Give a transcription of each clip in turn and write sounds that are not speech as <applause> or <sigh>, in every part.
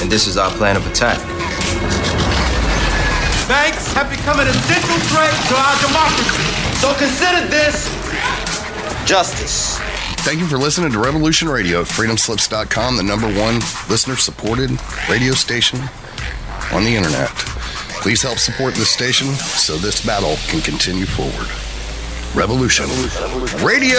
and this is our plan of attack. Banks have become an essential threat to our democracy. So consider this justice. Thank you for listening to Revolution Radio at freedomslips.com, the number one listener supported radio station on the internet. Please help support this station so this battle can continue forward. Revolution, Radio!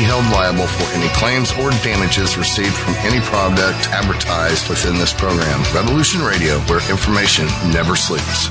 be held liable for any claims or damages received from any product advertised within this program. Revolution Radio, where information never sleeps.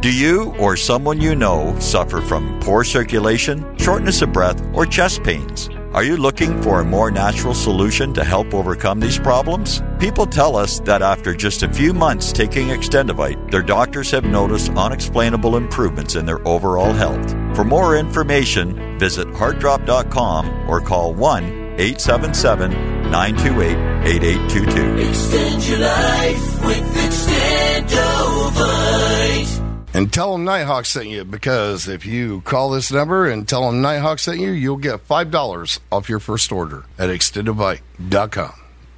Do you or someone you know suffer from poor circulation, shortness of breath, or chest pains? Are you looking for a more natural solution to help overcome these problems? People tell us that after just a few months taking Extendovite, their doctors have noticed unexplainable improvements in their overall health. For more information, visit heartdrop.com or call 1 877 928 8822. Extend your life with Extendovite. And tell them Nighthawk sent you because if you call this number and tell them Nighthawk sent you, you'll get $5 off your first order at extendovite.com.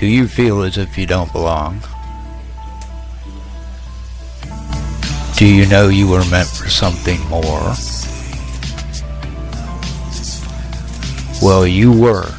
Do you feel as if you don't belong? Do you know you were meant for something more? Well, you were.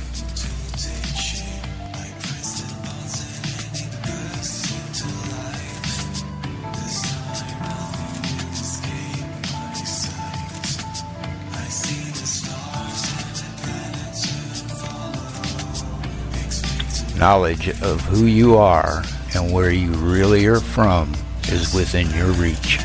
Knowledge of who you are and where you really are from is within your reach.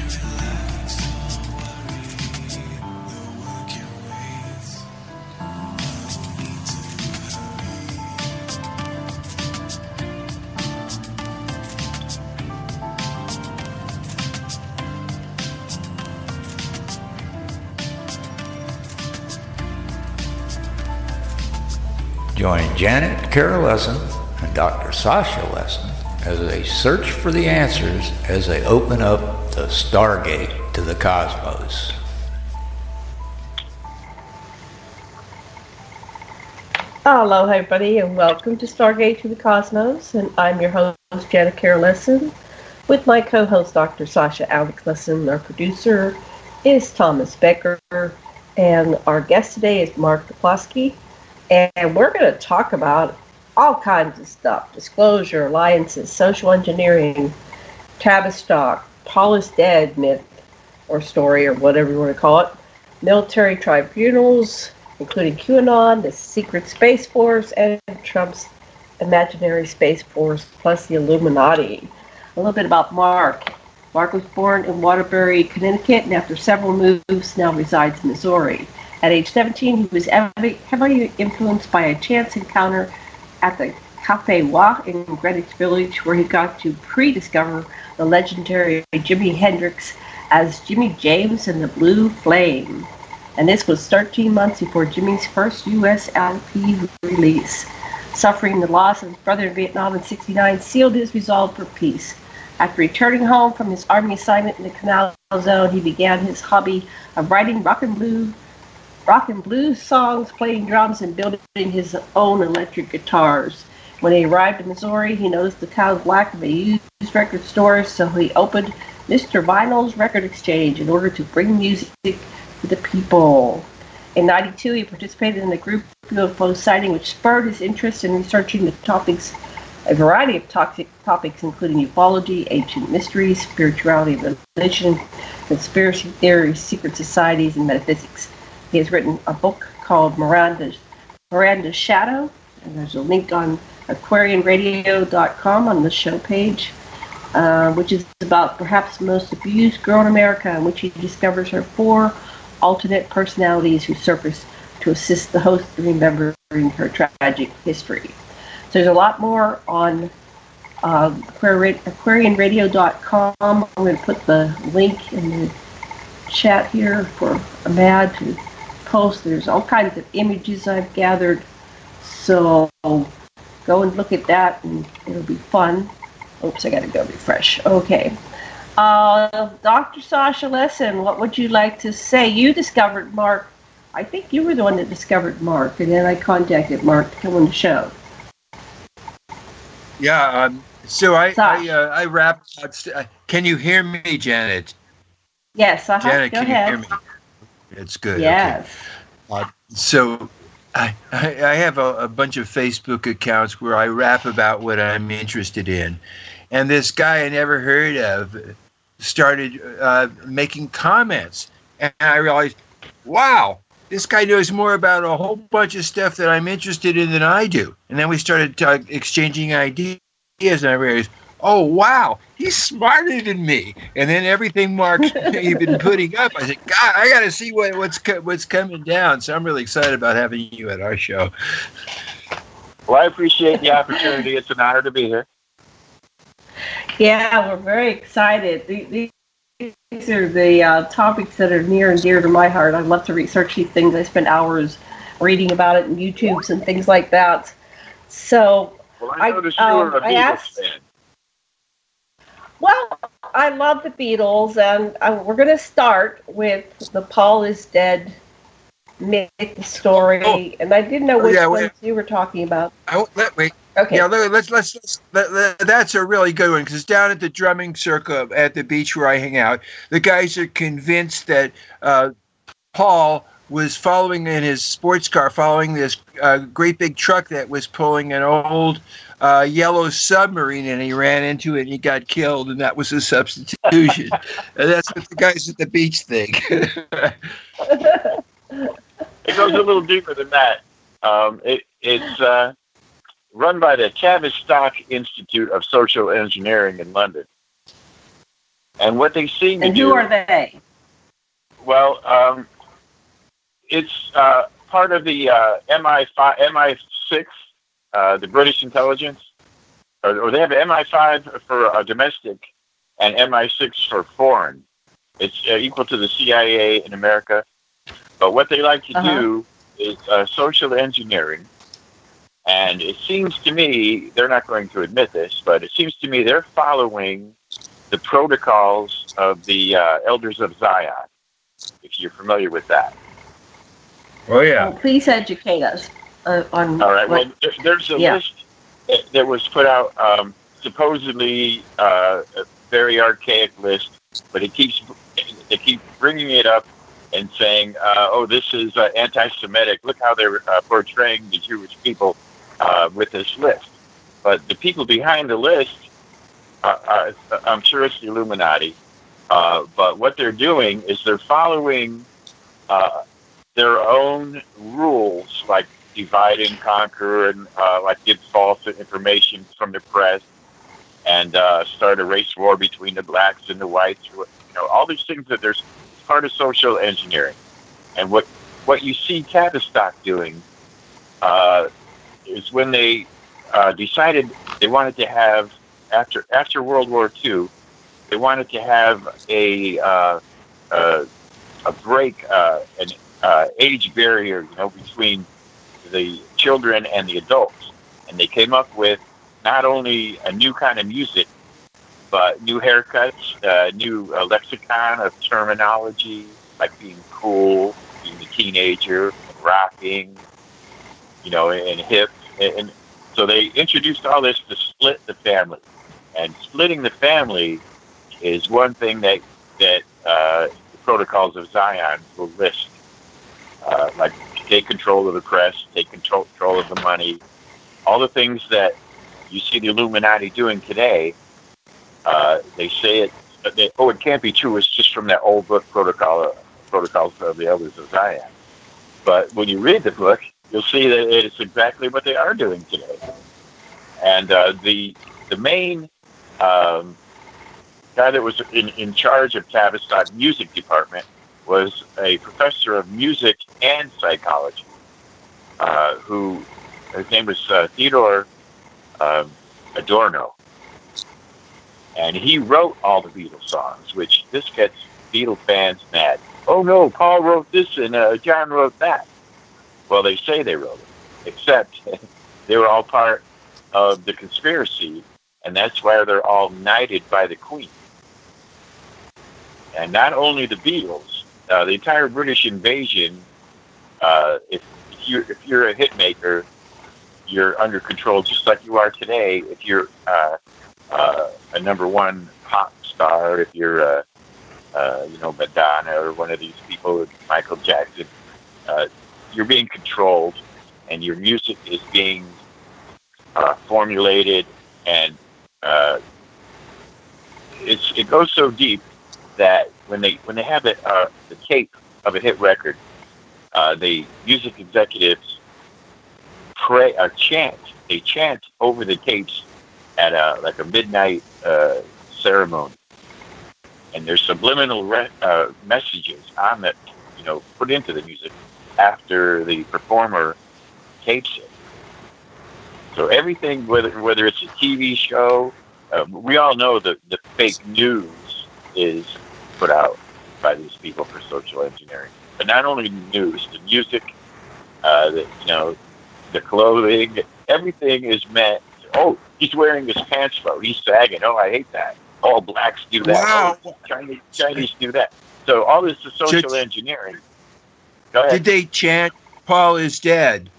Join Janet and Dr. Sasha Lessin as they search for the answers as they open up the stargate to the cosmos. Hello, everybody, and welcome to Stargate to the Cosmos. And I'm your host, Janet Kira Lessin, with my co host, Dr. Sasha Alex Lessin. Our producer is Thomas Becker, and our guest today is Mark Duplosky. And we're going to talk about all kinds of stuff disclosure, alliances, social engineering, Tavistock, Paul is dead myth or story or whatever you want to call it, military tribunals, including QAnon, the secret Space Force, and Trump's imaginary Space Force, plus the Illuminati. A little bit about Mark. Mark was born in Waterbury, Connecticut, and after several moves, now resides in Missouri. At age 17, he was heavily influenced by a chance encounter at the Cafe Wha in Greenwich Village, where he got to pre-discover the legendary Jimi Hendrix as Jimmy James and the Blue Flame. and this was 13 months before Jimi's first U.S. LP release. Suffering the loss of his brother in Vietnam in 69 sealed his resolve for peace. After returning home from his army assignment in the Canal Zone, he began his hobby of writing rock and blues, rock and blues songs, playing drums, and building his own electric guitars. When he arrived in Missouri, he noticed the town's lack of a used record store, so he opened Mr. Vinyl's Record Exchange in order to bring music to the people. In 92, he participated in a group UFO sighting, which spurred his interest in researching the topics, a variety of toxic topics, including ufology, ancient mysteries, spirituality, religion, conspiracy theories, secret societies, and metaphysics. He has written a book called Miranda's, Miranda's Shadow, and there's a link on aquarianradio.com on the show page, uh, which is about perhaps the most abused girl in America, in which he discovers her four alternate personalities who surface to assist the host in remembering her tragic history. So there's a lot more on uh, aquarianradio.com. I'm going to put the link in the chat here for Ahmad to post. There's all kinds of images I've gathered. So go and look at that and it'll be fun. Oops, I got to go refresh. Okay. Uh, Dr. Sasha Lessin, what would you like to say? You discovered Mark. I think you were the one that discovered Mark, and then I contacted Mark to come on the show. Yeah. Um, so I I, uh, I wrapped. Uh, can you hear me, Janet? Yes. Uh-huh. Janet, Go can ahead. you hear me? It's good. Yes. Okay. Uh, so I, I have a, a bunch of Facebook accounts where I rap about what I'm interested in, and this guy I never heard of started uh, making comments, and I realized, wow, this guy knows more about a whole bunch of stuff that I'm interested in than I do. And then we started uh, exchanging ideas, and I realized, oh wow, he's smarter than me. And then everything Mark's <laughs> been putting up, I said, God, I got to see what, what's co- what's coming down. So I'm really excited about having you at our show. Well, I appreciate the opportunity. It's an honor to be here. Yeah, we're very excited. These are the uh, topics that are near and dear to my heart. I love to research these things. I spend hours reading about it in YouTubes and things like that. So, well, I noticed I, you um, were a I Beatles asked, fan. Well, I love the Beatles, and uh, we're going to start with the Paul is dead myth story. Oh. And I didn't know Oh, which yeah, ones wait. you were talking about. I, let, wait, Okay. Yeah, let- let's let's, let's that, that- that's a really good one because down at the drumming circle at the beach where I hang out, the guys are convinced that uh, Paul was following in his sports car, following this uh, great big truck that was pulling an old uh, yellow submarine, and he ran into it and he got killed, and that was a substitution. <laughs> and that's what the guys at the beach think. <laughs> It goes a little deeper than that. Um, it, it's uh, run by the Tavistock Institute of Social Engineering in London. And what they seem to and do who are they? Well, um, it's uh, part of the uh, MI5, MI6, uh, the British intelligence, or, or they have MI5 for uh, domestic and MI6 for foreign. It's uh, equal to the CIA in America. But what they like to Uh-huh. do is uh, social engineering. And it seems to me, they're not going to admit this, but it seems to me they're following the protocols of the uh, Elders of Zion, if you're familiar with that. Oh yeah. Well, please educate us uh, on All right. what Well, there, there's a yeah. list that- that was put out, um, supposedly uh, a very archaic list, but it keeps they keep bringing it up and saying, uh, "Oh, this is uh, anti-Semitic. Look how they're uh, portraying the Jewish people uh, with this list." But the people behind the list, uh, uh, I'm sure it's the Illuminati. Uh, but what they're doing is they're following uh, their own rules, like divide and conquer, and uh, like give false information from the press, and uh, start a race war between the blacks and the whites. You know, all these things that there's part of social engineering. And what what you see Tavistock doing uh, is when they uh, decided they wanted to have after after World War II, they wanted to have a uh, a break, uh, an uh, age barrier, you know, between the children and the adults, and they came up with not only a new kind of music, but new haircuts, uh, new uh, lexicon of terminology, like being cool, being a teenager, rocking, you know, and hip, and, and so they introduced all this to split the family, and splitting the family is one thing that that uh, the protocols of Zion will list, uh, like take control of the press, take control, control of the money, all the things that you see the Illuminati doing today. Uh, they say it. They, oh, it can't be true. It's just from that old book, protocol, protocols of the elders of Zion. But when you read the book, you'll see that it's exactly what they are doing today. And uh, the the main um, guy that was in, in charge of Tavistock music department was a professor of music and psychology, uh, who his name was uh, Theodore um, Adorno, and he wrote all the Beatles songs, which this gets Beatles fans mad. Oh no, Paul wrote this and uh, John wrote that. Well, they say they wrote it, except <laughs> they were all part of the conspiracy, and that's why they're all knighted by the Queen. And not only the Beatles, uh, the entire British invasion. Uh, if, if you're if you're a hit maker, you're under control, just like you are today. If you're uh, uh, a number one pop star, if you're uh, uh, you know Madonna or one of these people, Michael Jackson, uh, you're being controlled, and your music is being uh, formulated, and uh, it's it goes so deep that when they when they have it, uh, the tape of a hit record, uh, the music executives pray a chant. They chant over the tapes at a like a midnight uh, ceremony, and there's subliminal re- uh, messages on that you know put into the music after the performer tapes it. So everything, whether whether it's a TV show, uh, we all know that the fake news is put out by these people for social engineering. But not only news, the music, uh, the you know, the clothing, everything is meant. Oh, he's wearing his pants low. He's sagging. Oh, I hate that. All blacks do that. Wow. Oh, Chinese, Chinese do that. So all this is social Did- engineering. Go ahead. Did they chant Paul is dead?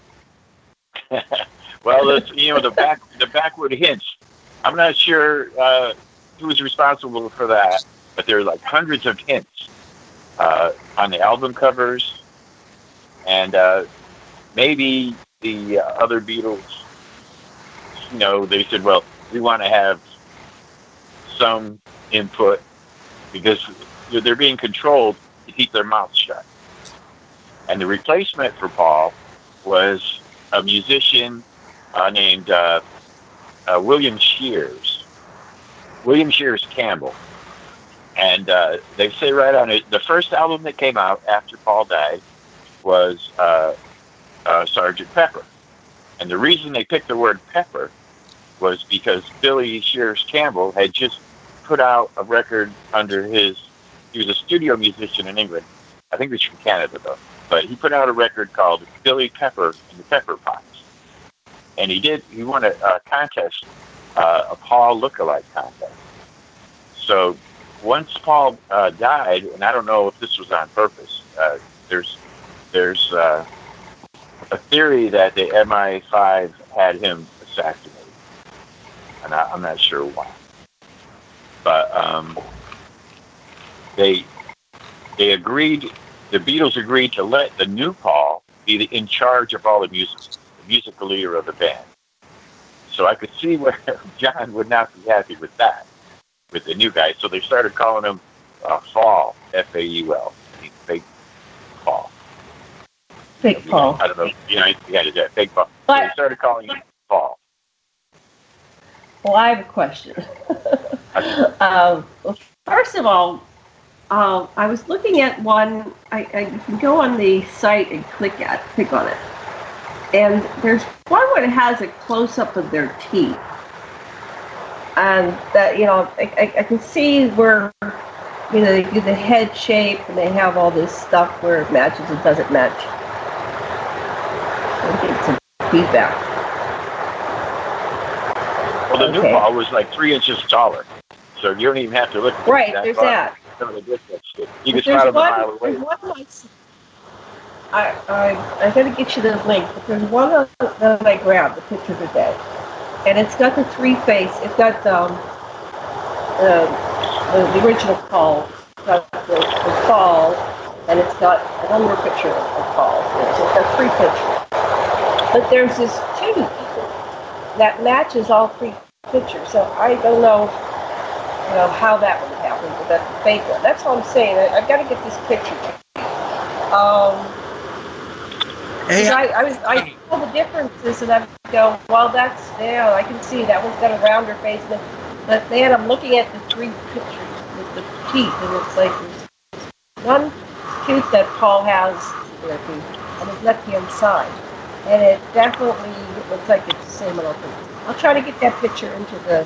<laughs> well, you know the back the backward hints. I'm not sure uh, who's responsible for that, but there are like hundreds of hints uh, on the album covers, and uh, maybe the uh, other Beatles. You know, they said, "Well, we want to have some input because they're being controlled to keep their mouths shut." And the replacement for Paul was a musician uh, named uh, uh, William Shears, William Shears Campbell. And uh, they say right on it, the first album that came out after Paul died was uh, uh, Sergeant Pepper. And the reason they picked the word pepper was because Billy Shears Campbell had just put out a record under his, he was a studio musician in England. I think he's from Canada though. But he put out a record called Billy Pepper and the Pepper Pots and he did. He won a, a contest, uh, a Paul lookalike contest. So once Paul uh, died, and I don't know if this was on purpose. Uh, there's there's uh, a theory that the MI5 had him assassinated, and I, I'm not sure why. But um, they they agreed. The Beatles agreed to let the new Paul be the, in charge of all the music the musical leader of the band. So I could see where <laughs> John would not be happy with that, with the new guy. So they started calling him uh, Faul, F A U L, fake Paul. Fake Paul. I don't know. You know, had that fake. So But- they started calling him Paul. Well, I have a question. <laughs> um, well, first of all, uh, I was looking at one. I, I you can go on the site and click at click on it, and there's one where it has a close up of their teeth, and that you know I, I, I can see where you know, they do the head shape and they have all this stuff where it matches and doesn't match. I get some feedback. Well, the new Okay. ball was like three inches taller, so you don't even have to look. Right, that there's far. that. Some of the distance. You can spot there's them a one, mile away. there's one like, I, I, I gotta get you the link, but there's one that I grabbed, the picture today. And it's got the three face, it's got, um, the, the, the original call, it's got the, the Faul, and it's got another picture of the Faul. So it's got three pictures. But there's this tooth that matches all three pictures, so I don't know, you know, how that would happen, but that's the fake one. That's all I'm saying. I, I've got to get this picture. Um, Hey, I, I was, I saw the differences, and I go, well, that's, yeah, I can see that one's got a rounder face, and then, but then I'm looking at the three pictures with the teeth, and it's like there's one tooth that Paul has there, on his left-hand side, and it definitely looks like it's the same little thing. I'll try to get that picture into the.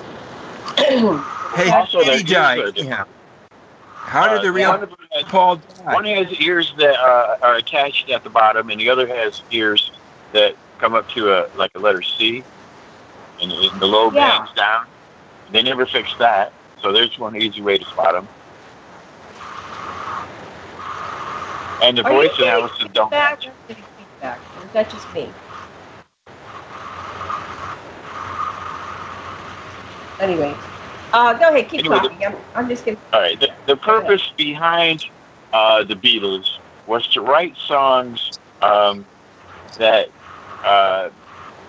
<coughs> hey, Also, how their did he die? ears are different. Yeah. How did Uh, the one real of them has- Paul One has ears that uh, are attached at the bottom, and the other has ears that come up to a like a letter C, and, and the lobe Yeah. hangs down. They never fixed that, so there's one easy way to spot them. And the Are voice analysis don't feedback? I'm getting feedback. Or is that just me? Anyway, uh, go ahead, keep Anyway, the- talking. I'm, I'm just gonna. All right. The, the purpose behind uh, the Beatles was to write songs um, that uh,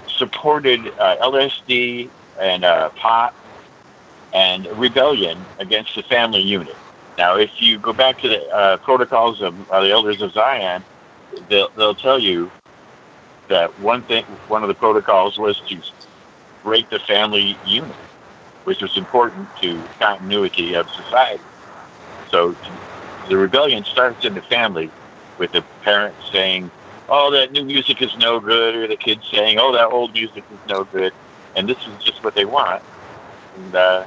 supported uh, LSD and uh, pot and rebellion against the family unit. Now, if you go back to the uh, protocols of uh, the Elders of Zion, they'll, they'll tell you that one thing, one of the protocols was to break the family unit, which was important to continuity of society. So the rebellion starts in the family with the parents saying, "Oh, that new music is no good," or the kids saying, "Oh, that old music is no good," and this is just what they want. And uh,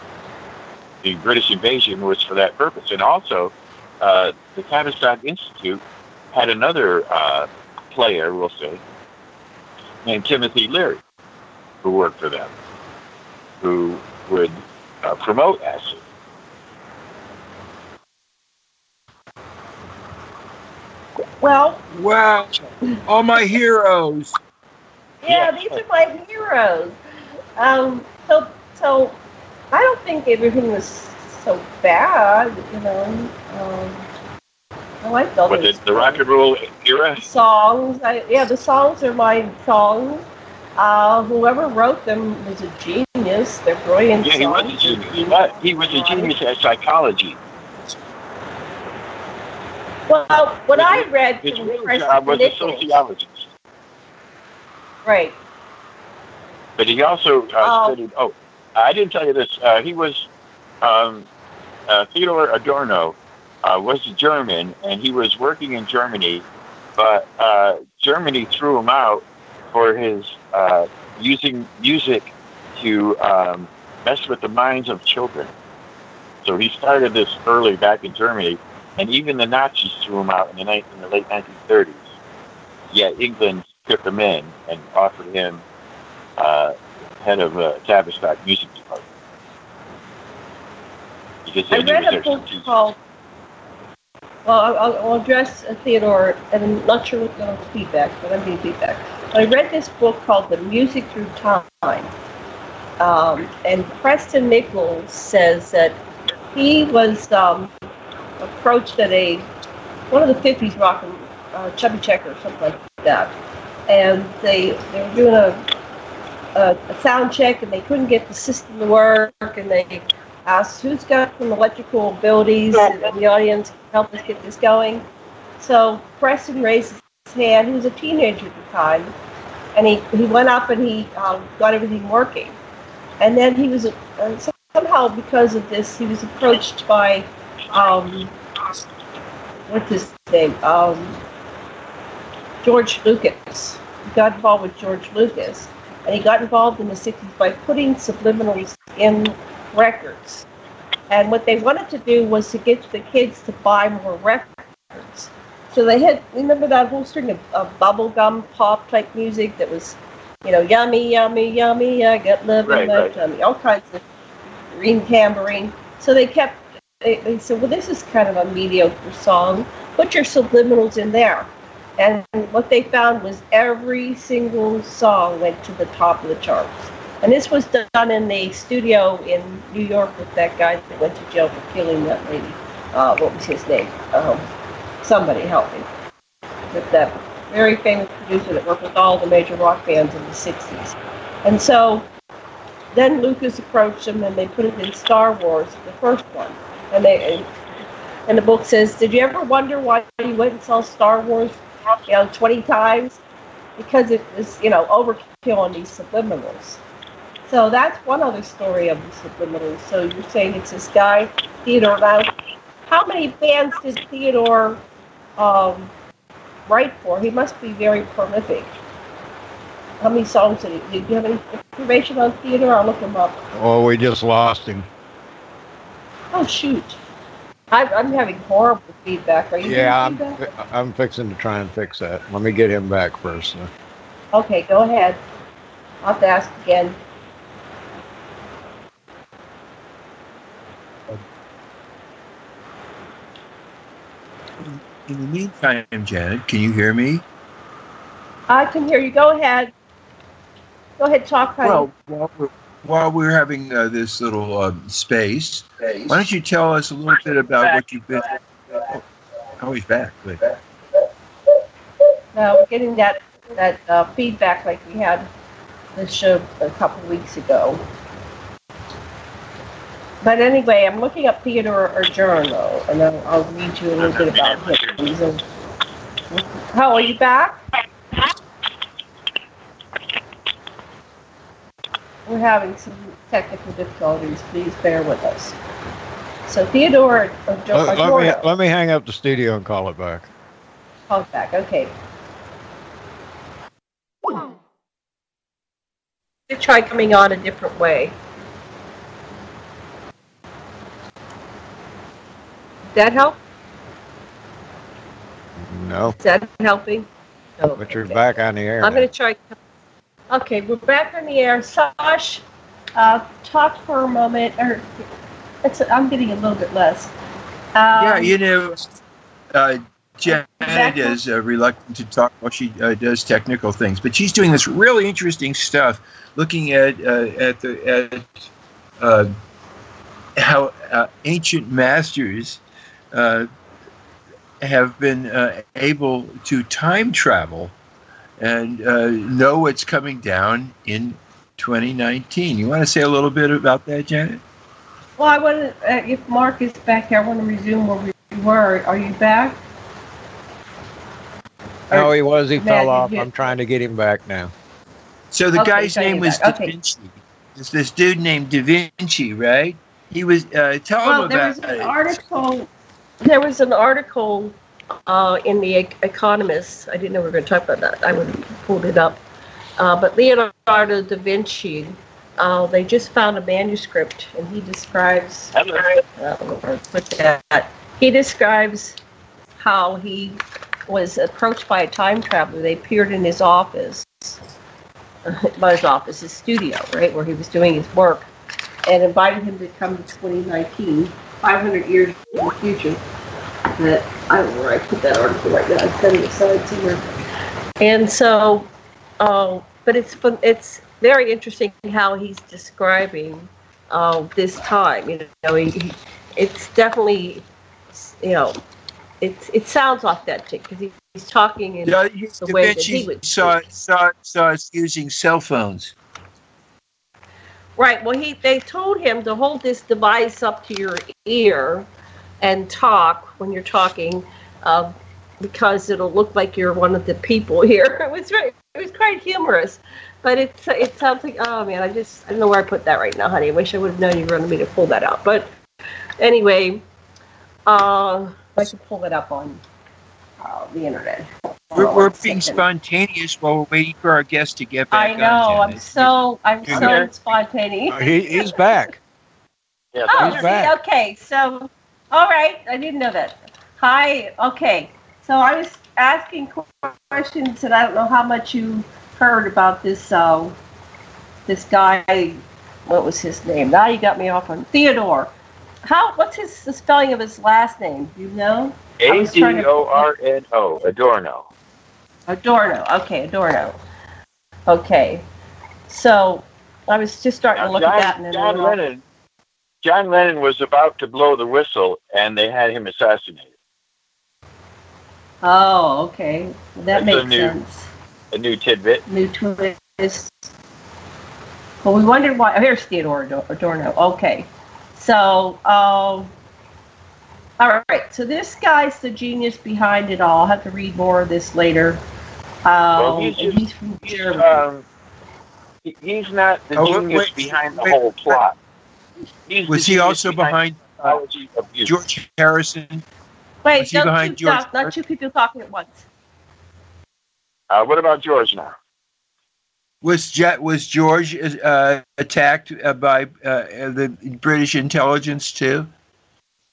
the British invasion was for that purpose, and also uh, the Tavistock Institute had another uh, player, we'll say, named Timothy Leary, who worked for them, who would uh, promote acid. Well, Wow, all my heroes. yeah, Yeah. these are my heroes. Um, so, so I don't think everything was so bad. You know, um, I like all What the, those the rock and roll era? songs. I, yeah, the songs are my songs. Uh, whoever wrote them was a genius. They're brilliant Yeah, he was a genius. He was, he was a genius at psychology. Well, what His- I read His from real job was a sociologist, right? but he also uh, Oh. studied. Oh, I didn't tell you this. Uh, he was um, uh, Theodore Adorno uh, was a German, and he was working in Germany, but uh, Germany threw him out for his uh, using music to um, mess with the minds of children. So he started this early back in Germany, and even the Nazis threw him out in the, ni- in the late 1930s. Yet England took him in and offered him uh, head of uh, Tavistock Music Department. Because I they read a book called. Well, I'll, I'll- address uh, Theodore, and I'm not sure what the feedback, but I'm getting feedback. I read this book called The Music Through Time. Um, and Preston Nichols says that he was um, approached at a one of the 50s rock and uh, Chubby Checker or something like that. And they, they were doing a, a, a sound check and they couldn't get the system to work and they asked who's got some electrical abilities in the audience can help us get this going. So Preston raised his hand. He was a teenager at the time, and he, he went up and he um, got everything working. And then he was uh, somehow because of this he was approached by um, what's his name um, George Lucas. He got involved with George Lucas, and he got involved in the '60s by putting subliminals in records. And what they wanted to do was to get the kids to buy more records. So they had, remember that whole string of, of bubblegum pop type music that was, you know, yummy, yummy, yummy, I got love Right, in my right. tummy, all kinds of green tambourine. So they kept, they, they said, well, this is kind of a mediocre song. Put your subliminals in there. And what they found was every single song went to the top of the charts. And this was done in the studio in New York with that guy that went to jail for killing that lady. Uh, what was his name? Um, somebody help me. With that very famous producer that worked with all the major rock bands in the 60s. And so then Lucas approached them and they put it in Star Wars, the first one. And they and the book says, Did you ever wonder why you went and saw Star Wars, you know, 20 times? Because it was, you know, overkill on these subliminals. So that's one other story of the subliminals. So you're saying it's this guy, Theodore. Now, how many bands did Theodore um, write for? He must be very prolific. How many songs did he? Did you have any information on Theodore? I'll look him up. Oh, we just lost him. Oh shoot! I'm, I'm having horrible feedback. Are you Yeah, I'm, feedback? I'm fixing to try and fix that. Let me get him back first. though. Okay, go ahead. I'll have to ask again. In the meantime, Janet, can you hear me? I can hear you. Go ahead. Go ahead, talk, honey. Well, while we're, while we're having uh, this little um, space, why don't you tell us a little bit about what you've been? Oh, oh he's back. Good. now we're getting that that uh, feedback like we had the show a couple weeks ago. But anyway, I'm looking up Theodore Adorno, and I'll, I'll read you a little bit about him. A, how are you back? We're having some technical difficulties. Please bear with us. So Theodore Ador- Let, let me let me hang up the studio and call it back. Call it back. Okay. Try coming on a different way. That help? No, Is that helping? No. but you're okay. back on the air. I'm going to try. Okay, we're back on the air. Sash, uh, talk for a moment. Or I'm getting a little bit less. Um, yeah, you know, uh, Janet Exactly. is uh, reluctant to talk while she uh, does technical things, but she's doing this really interesting stuff, looking at uh, at the at uh, how uh, ancient masters uh, have been uh, able to time travel and uh, know what's coming down in 2019. You want to say a little bit about that, Janet? Well, I want to, uh, if Mark is back here, I want to resume where we were. Are you back? No, he was. He Matt, fell off. you- I'm trying to get him back now. So the Okay, guy's name was that. Da Okay. Vinci. It's this dude named Da Vinci, right? He was. Uh, tell Well, him there about was an it. article. There was an article uh, in the Economist. I didn't know we were going to talk about that. I would have pulled it up. Uh, but Leonardo da Vinci, uh, they just found a manuscript, and he describes. Hello. I don't to put that. He describes how he was approached by a time traveler. They appeared in his office, <laughs> by his office, his studio, right, where he was doing his work, and invited him to come to 2019, 500 years in the future. That I don't know where I put that article right now. I set it aside somewhere. And so, uh, but it's it's very interesting how he's describing uh, this time. You know, he, he, it's definitely, you know, it's it sounds authentic because he, he's talking in Yeah, he- the way that he would saw, speak. saw, saw using cell phones. Right. Well, he they told him to hold this device up to your ear and talk when you're talking, uh, because it'll look like you're one of the people here. <laughs> It was very, it was quite humorous, but it it sounds like oh man, I just I don't know where I put that right now, honey. I wish I would have known you wanted me to pull that out. But anyway, uh, I should pull it up on uh, the internet. We're, we're being spontaneous while we're waiting for our guest to get back I on, know. I'm so I'm so Okay. spontaneous. Uh, He, he's back. Yeah, Oh, He's see, back. okay. So, all right. I didn't know that. Hi. Okay. So I was asking questions, and I don't know how much you heard about this. Uh, this guy. What was his name? Now you got me off on Theodore. How? What's his the spelling of his last name? You know? A D O R N O, Adorno. Adorno. Okay, Adorno. Okay. So I was just starting to look John, at that, and then John Lennon. John Lennon was about to blow the whistle, and they had him assassinated. Oh, okay. That That's a makes new- sense. A new tidbit. New twist. Well, we wondered why. Oh, here's Theodore Ador- Adorno. Okay. So, um, all right. So this guy's the genius behind it all. I'll have to read more of this later. Um, Well, he's just- he's from He's, um, he's not the Oh, genius wait, behind the wait. whole plot. He's Was he also behind uh, technology of music. George Harrison? Wait, was he don't behind two, George not, not two people talking at once. Uh, what about George now? Was Je- was George uh, attacked uh, by uh, the British intelligence too?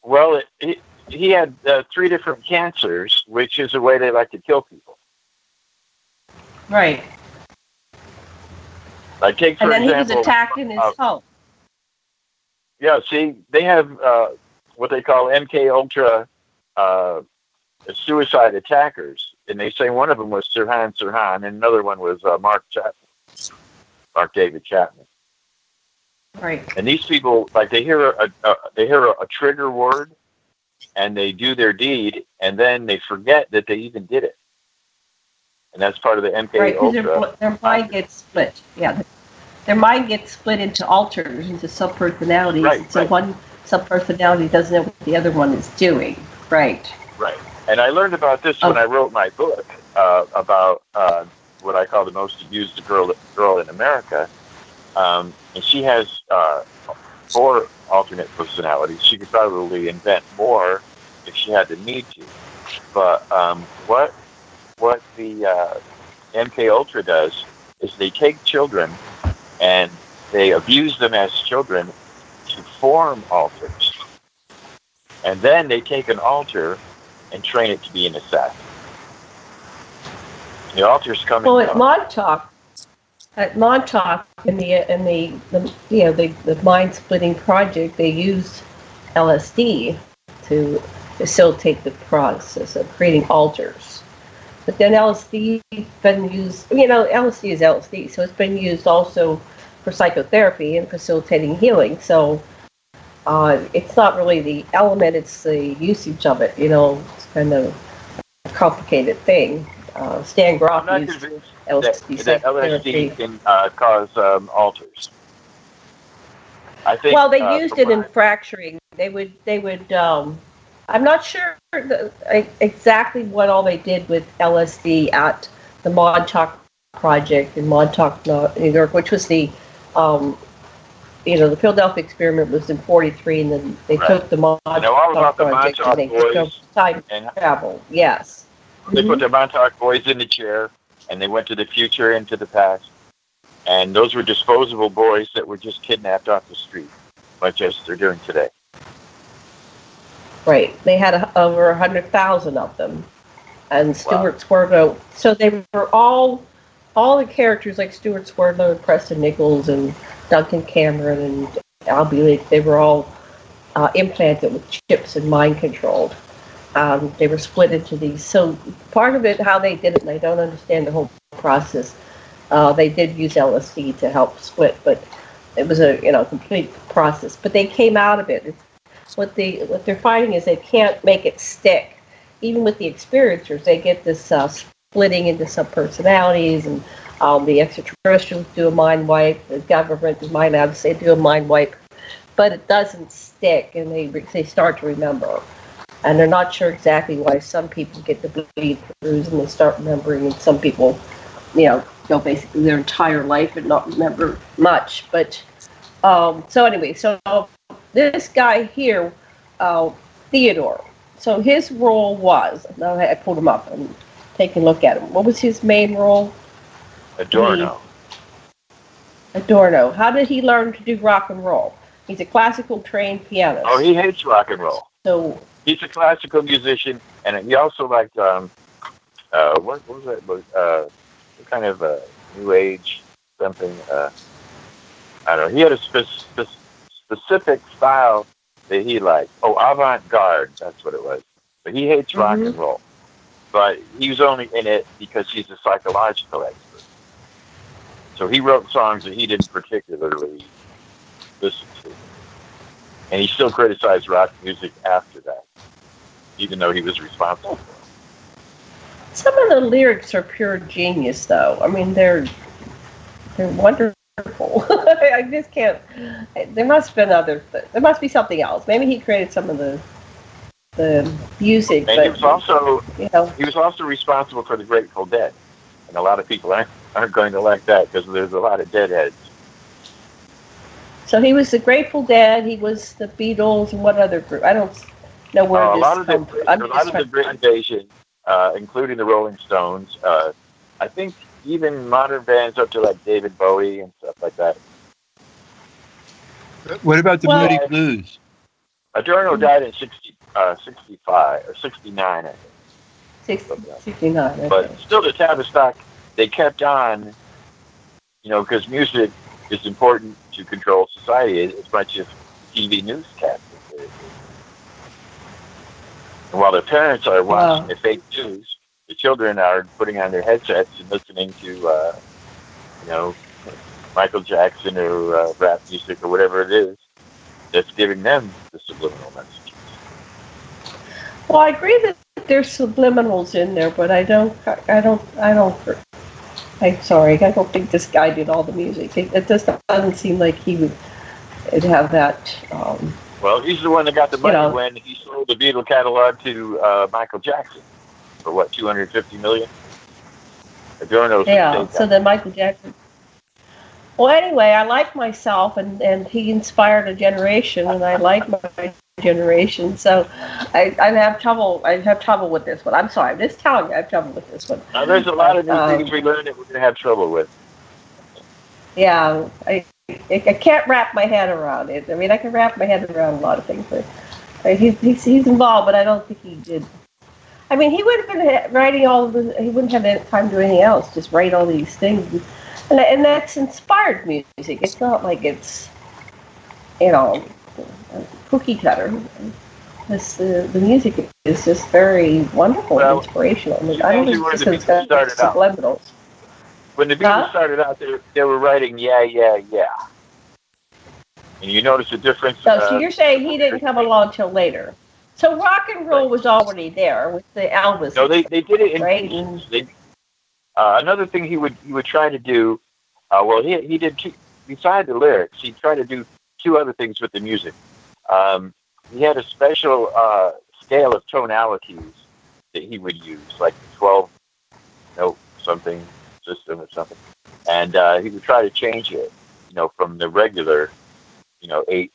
Well, it, he, he had uh, three different cancers, which is a way they like to kill people. Right. Like take for And then he was attacked in his uh, home. Yeah, see, they have uh, what they call MK Ultra uh, suicide attackers, and they say one of them was Sirhan Sirhan, and another one was uh, Mark Chapman, Mark David Chapman. Right. And these people, like, they hear a, a they hear a, a trigger word, and they do their deed, and then they forget that they even did it. And that's part of the MK Right, their, Ultra. their mind gets split. Yeah, their mind gets split into alters, into subpersonalities. Right, so right. one subpersonality doesn't know what the other one is doing. Right. Right. And I learned about this when Oh. I wrote my book uh, about uh, what I call the most abused girl girl in America. Um, and she has uh, four alternate personalities. She could probably invent more if she had the need to. But um, what what the uh, MK Ultra does is they take children and they abuse them as children to form alters. And then they take an alter and train it to be an assassin. The alters come Well, at. Montauk, at Montauk in the in the, the you know the, the mind splitting project, they used LSD to facilitate the process of creating alters. But then LSD has been used, you know, LSD is LSD, so it's been used also for psychotherapy and facilitating healing. So uh, it's not really the element; it's the usage of it. You know, it's kind of a complicated thing. Uh, Stan Grof used LSD that, that. LSD can uh, cause um, alters. I think. Well, they uh, used it in fracturing. They would, they would. Um, I'm not sure the, I- exactly what all they did with LSD at the Montauk Project in Montauk, New York, which was the, um, you know, the Philadelphia experiment was in '43, and then they Right. took the Montauk I know all about the Montauk and they boys time and travel. Yes. They Mhm. put the Montauk boys in the chair, and they went to the future and to the past. And those were disposable boys that were just kidnapped off the street, much as they're doing today. Right. They had a, over a hundred thousand of them, and Stewart Swerdlow. So they were all, all the characters like Stewart Swerdlow and Preston Nichols and Duncan Cameron and Al Bielek, They were all uh, implanted with chips and mind controlled. Um, they were split into these. So part of it, how they did it, and I don't understand the whole process. Uh, they did use LSD to help split, but it was a you know complete process. But they came out of it. It's, what they what they're finding is they can't make it stick. Even with the experiencers, they get this uh, splitting into subpersonalities, and um, the extraterrestrials do a mind wipe. The government, the mind labs, they do a mind wipe, but it doesn't stick, and they they start to remember. And they're not sure exactly why some people get the bleed throughs and they start remembering, and some people, you know, go basically their entire life and not remember much. But um, so anyway, so this guy here, uh, Theodore. So his role was now I pulled him up and taking a look at him. What was his main role? Adorno. Adorno. How did he learn to do rock and roll? He's a classical trained pianist. Oh, he hates rock and roll. So He's a classical musician, and he also liked um, uh, what, what was that? Uh, what kind of uh, new age something? Uh, I don't know. He had a spe- spe- specific style that he liked. Oh, avant garde. That's what it was. But he hates rock Mhm. and roll. But he was only in it because he's a psychological expert. So he wrote songs that he didn't particularly listen to. And he still criticized rock music after that, even though he was responsible for it. some of the lyrics are pure genius, though. I mean, they're they're wonderful. <laughs> I just can't. There must have been other. There must be something else. Maybe he created some of the the music, And he was also you know, he was also responsible for the Grateful Dead, and a lot of people aren't, aren't going to like that because there's a lot of deadheads. so he was the Grateful Dead. He was the Beatles, and what other group? I don't know where Uh, a lot of the from. A lot of the Brit invasion, uh, including the Rolling Stones. Uh, I think even modern bands up to like David Bowie and stuff like that. What about the Well- Moody Blues? Adorno died in 60, uh, 65 or 69, I think. Six- 69. okay. But still, the Tavistock, they kept on, you know, because music is important to control society as much as TV newscast. is. And while their parents are watching Wow. the fake news, the children are putting on their headsets and listening to, uh, you know, Michael Jackson or uh, rap music or whatever it is that's giving them the subliminal messages. Well, I agree that there's subliminals in there, but I don't, I don't, I don't. I'm sorry, I don't think this guy did all the music. It, it just doesn't seem like he would have that. Um, Well, he's the one that got the money know. when he sold the Beatle catalog to uh, Michael Jackson for what, 250 million? Yeah. So then Michael Jackson. Well, anyway, I like myself, and and he inspired a generation, and I like my generation. So I I have trouble. I have trouble with this one. I'm sorry. I'm just telling you, I have trouble with this one. now, there's a lot of new Um, things we learned that we're going to have trouble with. Yeah, I, I I can't wrap my head around it. I mean, I can wrap my head around a lot of things, but uh, he's, he's he's involved, but I don't think he did. I mean, he would have been writing all of the. He wouldn't have had time to do anything else. Just write all these things, and and that's inspired music. It's not like it's, you know, cookie cutter. This the the music is just very wonderful Well, and inspirational. I, mean, I don't know, think where it's the just got Beatles started out. When the Beatles Huh? started out, they, they were writing yeah, yeah, yeah. And you notice the difference. So, uh, so you're saying he didn't come along till later. So rock and roll was already there with the Elvis. No, they, they did it in Right. They, uh, another thing he would he would try to do, uh, well, he he did two, besides the lyrics, he tried to do two other things with the music. Um, he had a special uh, scale of tonalities that he would use, like the twelve note something system or something, and uh, he would try to change it, you know, from the regular, you know, eight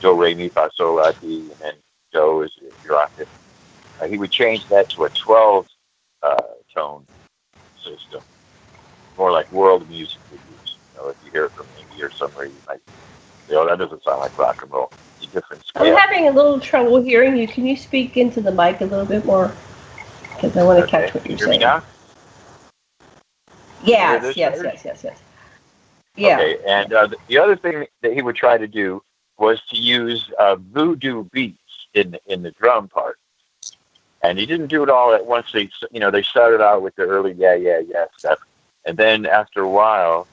do re mi fa sol la ti, and then do is octave. Uh, he would change that to a 12 uh, tone system, more like world music would use. You know, if you hear it from India or somewhere, you might say, "Oh, that doesn't sound like rock and roll." It's a different I'm having a little trouble hearing you. Can you speak into the mic a little bit more? Because I want to Okay. catch what You you're hear me saying. now? Yes, yes, yes, yes, yes. Yeah. Okay. And uh, the- the other thing that he would try to do was to use uh, voodoo beats in the, in the drum part. And he didn't do it all at once. They, you know, they started out with the early yeah, yeah, yeah stuff, and then after a while,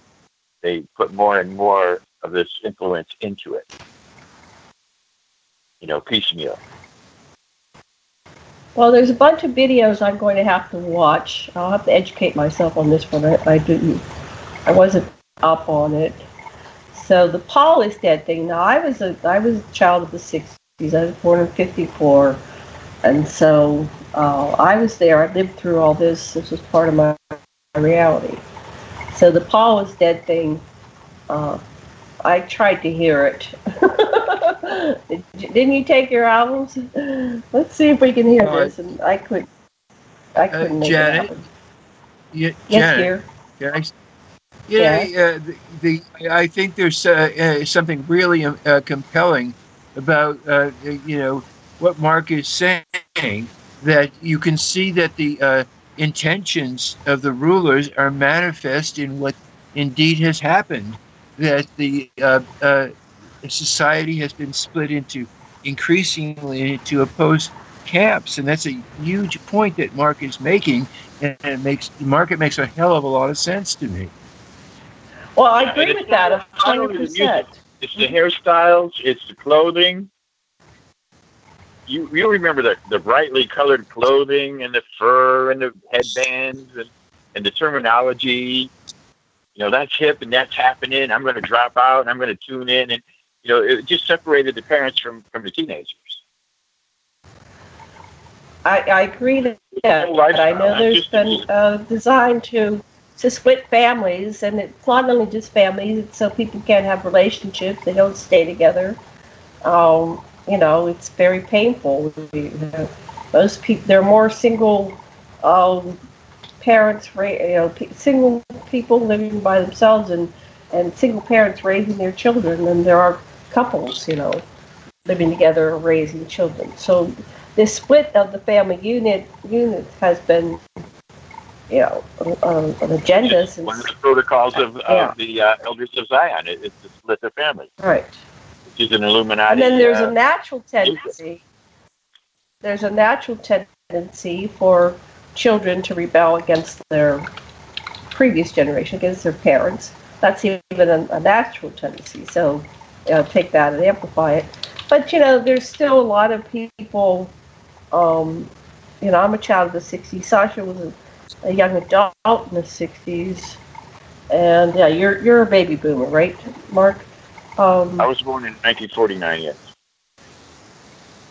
they put more and more of this influence into it. You know, piecemeal. Well, there's a bunch of videos I'm going to have to watch. I'll have to educate myself on this one. I, I didn't, I wasn't up on it. So the Paul is dead thing. Now I was a I was a child of the '60s. Was born in '54, and so uh, I was there. I lived through all this. This was part of my, my reality. So the Paul is dead thing. Uh, I tried to hear it. <laughs> Didn't you take your albums? Let's see if we can hear Uh, this. And I couldn't. I Uh, couldn't make it Janet? Yeah, Yes, Janet, dear. I, Yeah, uh, the, the I think there's uh, uh, something really uh, compelling about uh, you know what Mark is saying that you can see that the uh, intentions of the rulers are manifest in what indeed has happened. That the society has been split into increasingly into opposed camps, and that's a huge point that Mark is making, and it makes Mark it makes a hell of a lot of sense to me. Well, I agree with that. hundred percent. It's the hairstyles. It's the clothing. You you remember the the brightly colored clothing and the fur and the headbands and, and the terminology. You know that's hip and that's happening. I'm going to drop out and I'm going to tune in and you know it just separated the parents from from the teenagers. I, I agree that, yeah, but I know there's been uh, designed to to split families, and it's not only just families, it's so people can't have relationships, they don't stay together. Um, you know, it's very painful. most people, there are more single um, parents, you know, single people living by themselves, and and single parents raising their children than there are couples, you know, living together or raising children. So this split of the family unit unit has been you know, um, an agenda. Since, one of the protocols of, yeah. the uh, Elders of Zion is to split the family. Right. Which is an Illuminati. And then there's uh, a natural tendency. There's a natural tendency for children to rebel against their previous generation, against their parents. That's even a, a natural tendency. So, know, take that and amplify it. But you know, there's still a lot of people. Um, you know, I'm a child of the '60s. Sasha was a a young adult in the 60s. And yeah, you're you're a baby boomer, right, Mark? Um, I was born in 1949, yes.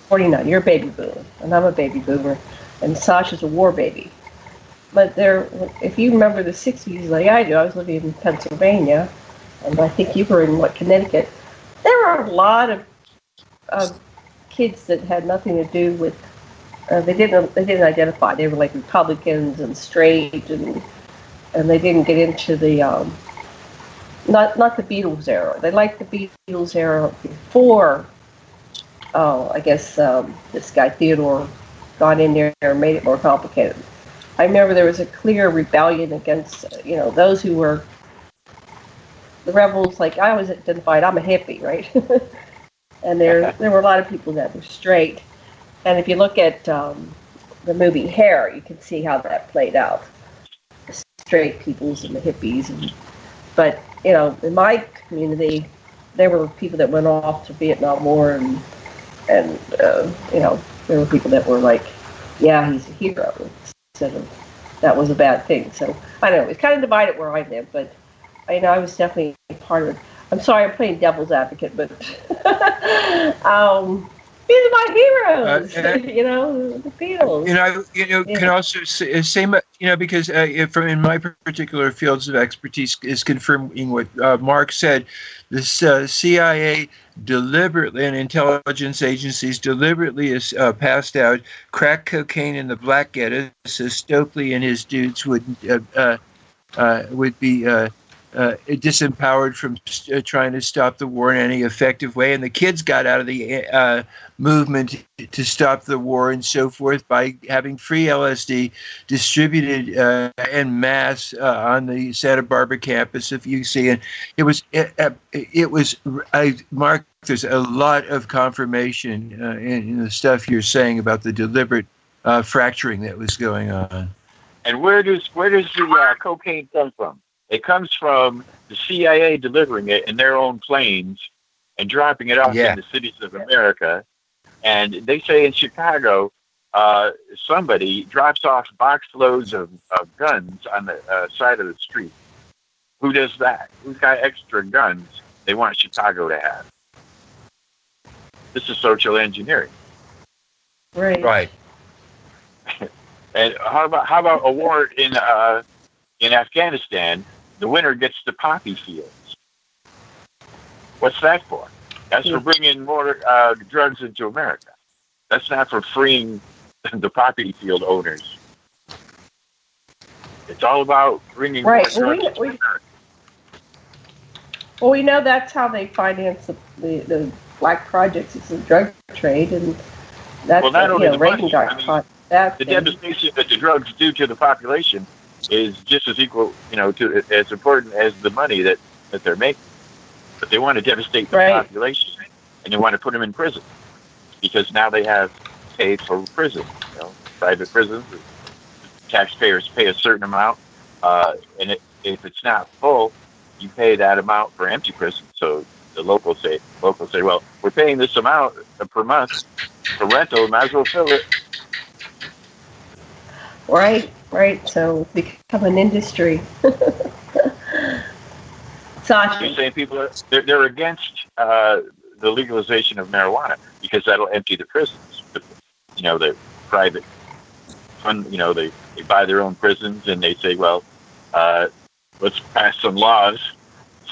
49, you're a baby boomer, and I'm a baby boomer, and Sasha's a war baby. But there, if you remember the 60s like I do, I was living in Pennsylvania, and I think you were in, what, Connecticut. There were a lot of, of kids that had nothing to do with uh, they didn't they didn't identify. They were like Republicans and straight, and and they didn't get into the um, not not the Beatles era. They liked the Beatles era before. Oh, I guess um, this guy Theodore got in there and made it more complicated. I remember there was a clear rebellion against you know those who were the rebels. Like I was identified, I'm a hippie, right? <laughs> and there <laughs> there were a lot of people that were straight and if you look at um, the movie Hair, you can see how that played out. The straight peoples and the hippies. And, but, you know, in my community, there were people that went off to Vietnam War and, and uh, you know, there were people that were like, yeah, he's a hero, instead of that was a bad thing. So I don't know. It's kind of divided where I live, but I know I was definitely part of it. I'm sorry, I'm playing devil's advocate, but <laughs> um, these are my heroes. Uh, <laughs> you know, the Beatles. You know, you know, yeah. can also say, uh, same. You know, because uh, from in my particular fields of expertise is confirming what uh, Mark said. This uh, CIA deliberately and intelligence agencies deliberately has uh, passed out crack cocaine in the black ghetto so Stokely and his dudes would would be uh, disempowered from uh, trying to stop the war in any effective way. And the kids got out of the uh, movement to stop the war and so forth by having free LSD distributed uh, en masse uh, on the Santa Barbara campus of UC. And it was it, uh, it was I Mark. There's a lot of confirmation in, in, the stuff you're saying about the deliberate fracturing that was going on. And where does where does the cocaine come from? It comes from the CIA delivering it in their own planes and dropping it off yeah. in the cities of America. And they say in Chicago, uh, somebody drops off box loads of, of guns on the uh, side of the street. Who does that? Who's got extra guns they want Chicago to have? This is social engineering. Right. Right. <laughs> and how about how about a war in uh, in Afghanistan the winner gets the poppy fields. What's that for? That's for bringing more uh, drugs into America. That's not for freeing <laughs> the poppy field owners. It's all about bringing right. more drugs we, we, Well, we know that's how they finance the, the, the black projects. It's the drug trade, and that's Well, not only you know, the money, I mean. The devastation that the drugs do to the population is just as equal, you know, to as important as the money that that they're making. But they want to devastate the Right. population, and they want to put them in prison because now they have paid for prison. You know, private prisons. Taxpayers pay a certain amount, uh, and it, if it's not full, you pay that amount for empty prison. So the locals say, locals say, well, we're paying this amount per month for rental, might as well fill it. Right, right. So become an industry. <laughs> Sasha, You're saying people are they're, they're against uh, the legalization of marijuana because that'll empty the prisons. You know, the private fund, you know, they, they buy their own prisons and they say, well, uh, let's pass some laws,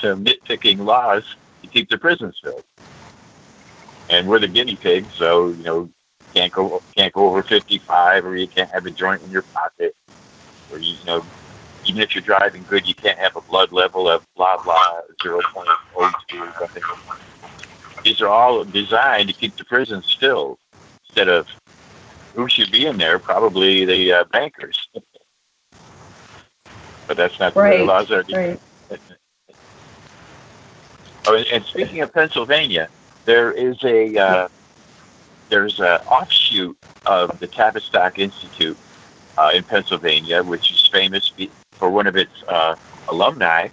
some nitpicking laws to keep the prisons filled. And we're the guinea pigs, so you know, can't go can't go over 55, or you can't have a joint in your pocket, or you, you know, even if you're driving good, you can't have a blood level of blah blah 0.02 or something. These are all designed to keep the prisons filled instead of who should be in there? Probably the uh, bankers. <laughs> but that's not the the laws are. right. Oh, and, and speaking of Pennsylvania, there is a uh, there's an offshoot of the Tavistock Institute uh, in Pennsylvania, which is famous for one of its uh, alumni,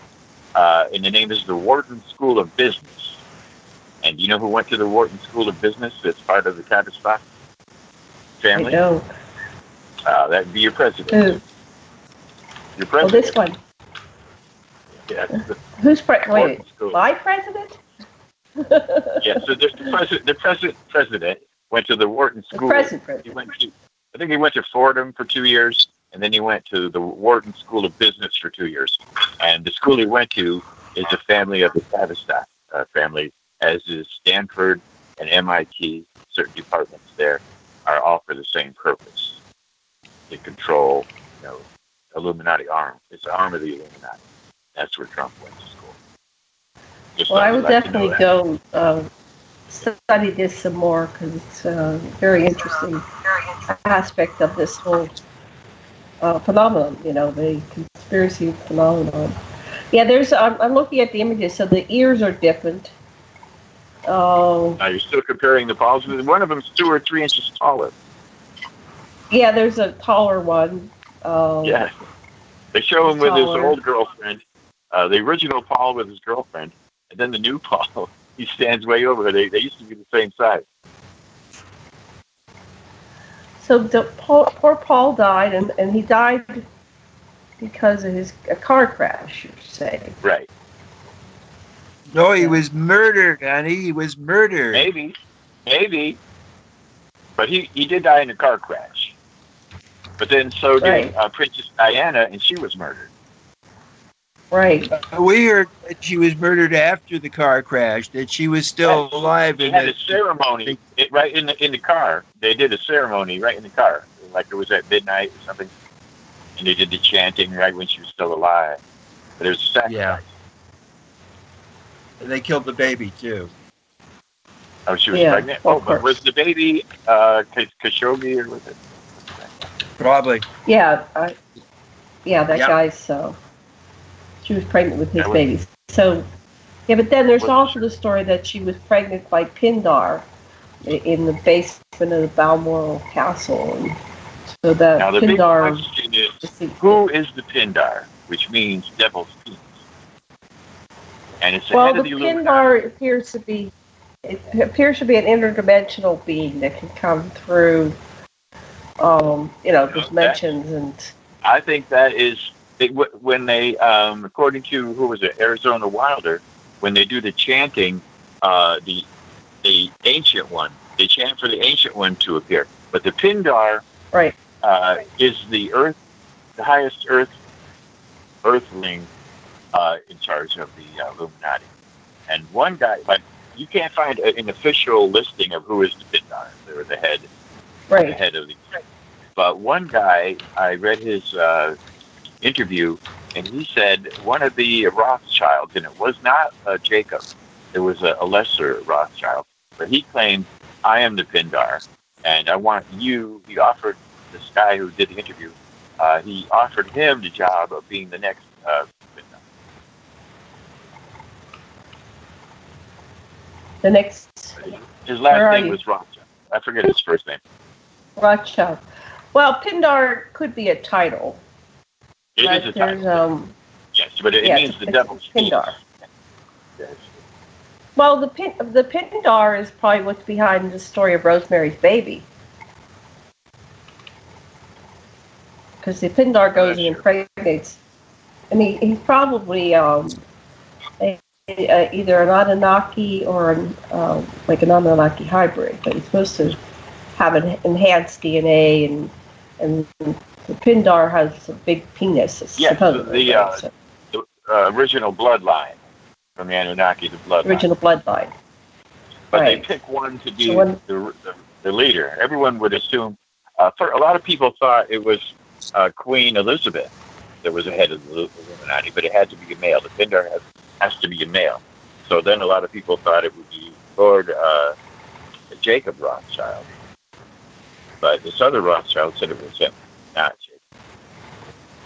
uh, and the name is the Wharton School of Business. And you know who went to the Wharton School of Business? That's part of the Tavistock I family. know. Uh, that'd be your president. Who? Your president. this one. Yeah, Who's pre- wait? My president? <laughs> yeah, so the, the president, the president, president went to the Wharton The School. present He president. went to, I think he went to Fordham for two years, and then he went to the Wharton School of Business for two years. And the school he went to is a family of the Tavistock uh, family, as is Stanford and MIT. Certain departments there are all for the same purpose: to control, you know, Illuminati arm. It's the arm of the Illuminati. That's where Trump went to school. Just Well, I you'd like definitely go uh, study this some more because it's a very interesting aspect of this whole uh, phenomenon. You know, the conspiracy phenomenon. Yeah, there's. I'm, I'm looking at the images. So the ears are different. Oh, Now you're still comparing the balls. One of them's two or three inches taller. yeah. There's a taller one. Um, Yeah. They show him with his old girlfriend, uh, the original Paul with his girlfriend, and then the new <laughs> Paul. He stands way over. They they used to be the same size. So the, Paul, poor Paul died, and, and he died because of his a car crash. You say? Right. No, he was murdered, honey. He was murdered. Maybe, maybe, but he he did die in a car crash. But then so did Right. uh, Princess Diana, and she was murdered. Right. Uh, We heard that she was murdered after the car crash. That she was still Yes. alive. They And had a ceremony it, right in the in the car. They did a ceremony right in the car, like it was at midnight or something, and they did the chanting right when she was still alive. But it was a sacrifice. Yeah. And they killed the baby too. Oh, she was Yeah, pregnant. Oh, but course. was the baby uh, Khashoggi or was it? Probably. Yeah. I, yeah. That Yep. guy's so. She was pregnant with his was- babies. So. Yeah, but then there's Was- also the story that she was pregnant by Pindar in the basement of the Balmoral Castle, and so that Now the big Pindar. question is, who is the Pindar, which means devil's penis? And it's Well, the the Pindar appears to be it appears to be an interdimensional being that can come through, um, you know, dimensions and I think that is they, when they, um, according to who was it, Arizona Wilder, when they do the chanting, uh, the the ancient one, they chant for the ancient one to appear. But the Pindar right. uh, is the earth, the highest earth, earthling uh, in charge of the uh, Illuminati. And one guy, like you can't find a, an official listing of who is the Pindar. They're the head, the Right. head of the. But one guy, I read his uh, interview, and he said one of the Rothschilds, and it was not uh, Jacob, it was a, a lesser Rothschild, but he claimed, "I am the Pindar, and I want you." He offered this guy who did the interview. Uh, he offered him the job of being the next uh, Pindar. The next His last name you? was Rothschild. I forget his first name. Rothschild. Well, Pindar could be a title. It but is a title. Um, yes, but it, yes, means the devil's. Pindar. Yes. well, the pin, the Pindar is probably what's behind the story of Rosemary's Baby. Because the Pindar goes and impregnates. I mean, he's probably um, a, a, either an Anunnaki or an, um, like an Anunnaki hybrid, but he's supposed to have an enhanced DNA, and and Pindar has a big penis. Yes, supposedly, the, uh, so, The uh, original bloodline from the Anunnaki, the bloodline. original bloodline. but right. they pick one to be So when- the, the, the leader. Everyone would assume. Uh, for, a lot of people thought it was uh, Queen Elizabeth that was the head of the Illuminati, but it had to be a male. The Pindar has, has to be a male. So then a lot of people thought it would be Lord uh, Jacob Rothschild. But this other Rothschild said it was him,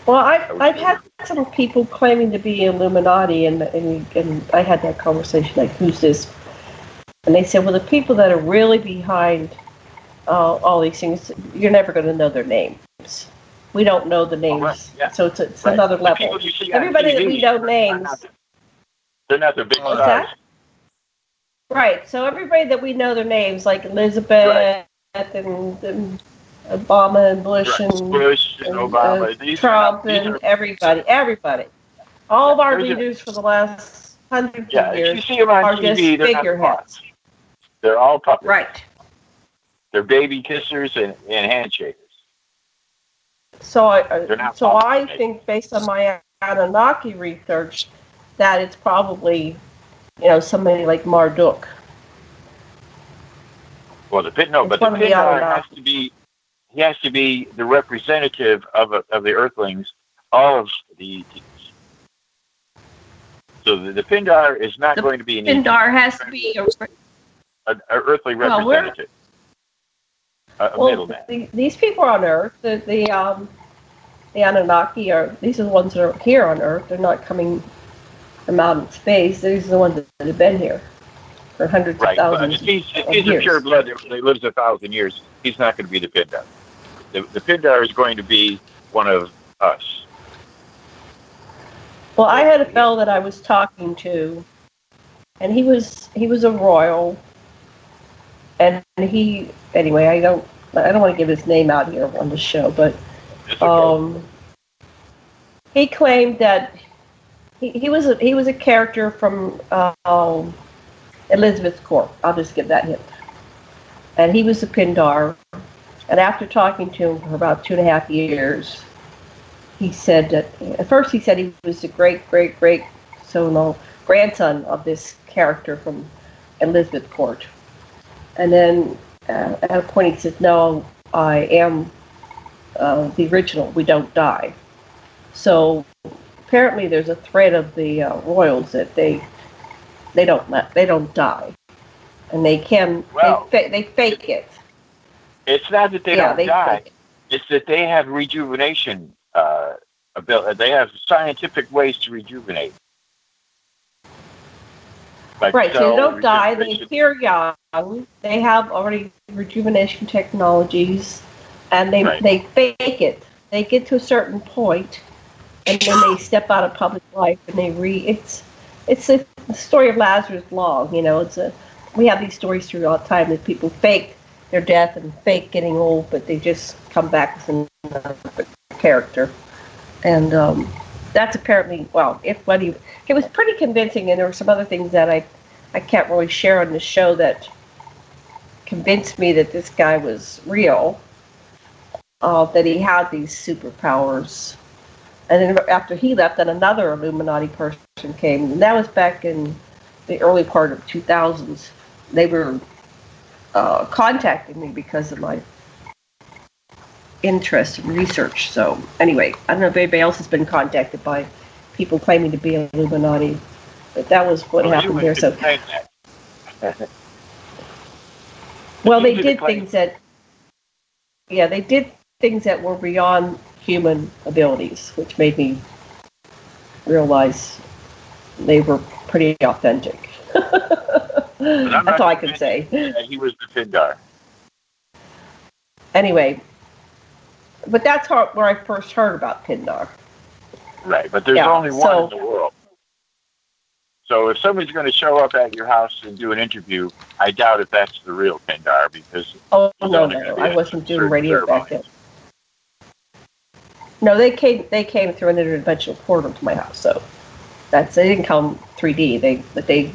Well, I've, I've had some people claiming to be Illuminati, and, and and I had that conversation like, who's this? And they said, well, the people that are really behind uh, all these things, you're never going to know their names. We don't know the names, right, yeah. so it's, it's Right. another The level. Everybody that we know names, They're not the big stars. right? So everybody that we know their names, like Elizabeth and, and Obama and Bush Right. and Bush and and, Obama. uh, These are Trump not- and everybody, everybody. All of our leaders for the last hundred Yeah, if you see them on are TV, just they're not figureheads. They're all puppets. Right. They're baby kissers and, and handshakers. So I, not so I think based on my Anunnaki research that it's probably, you know, somebody like Marduk. Well, the pit no, It's but the one of the Pindar Anunnaki. has to be he has to be the representative of a, of the Earthlings, all of the ETs. So the, the Pindar is not The going to be an Pindar has to be a, a, a earthly representative, a, a well, the, these people on Earth, the the um, the Anunnaki are these are the ones that are here on Earth. They're not coming from out in space. These are the ones that have been here for hundreds Right. of thousands if he's, if of he's a pure blood that lives a thousand years, he's not going to be the Pindar. The, the Pindar is going to be one of us. Well, I had a fellow that I was talking to, and he was he was a royal, and he anyway. I don't I don't want to give his name out here on the show, but um, he claimed that he, he was a, he was a character from um, Elizabeth Court. I'll just give that hint. And he was a Pindar. And after talking to him for about two and a half years, he said that at first he said he was the great great great so no grandson of this character from Elizabeth Court. And then uh, at a point he said, "No, I am uh, the original. We don't die." So apparently, there's a thread of the uh, royals that they they don't they don't die, and they can Well- they fa- they fake it. It's not that they yeah, don't they die. It's that they have rejuvenation uh, ability. They have scientific ways to rejuvenate. Like Right, so they don't die. They appear young. They have already rejuvenation technologies, and they Right. they fake it. They get to a certain point, and then they step out of public life, and they re. It's it's a the story of Lazarus Long. You know, it's a we have these stories throughout time that people fake their death and fake getting old, but they just come back with another character, and um, that's apparently well, if what he it was pretty convincing, and there were some other things that I I can't really share on the show that convinced me that this guy was real, uh, that he had these superpowers. And then after he left, then another Illuminati person came, and that was back in the early part of 2000s. They were uh, contacting me because of my interest in research. So anyway, I don't know if anybody else has been contacted by people claiming to be Illuminati, but that was what Well, happened there. So <laughs> well, they did things that yeah, they did things that were beyond human abilities, which made me realize they were pretty authentic. That's all I can say. he was the Pindar. Anyway, but that's how, where I first heard about Pindar. Right, but there's Yeah, only one so- in the world. So if somebody's going to show up at your house and do an interview, I doubt if that's the real Pindar because Oh no, no, I wasn't doing radio back then. No, they came. They came through an interdimensional portal to my house. So that's they didn't come 3D. They but they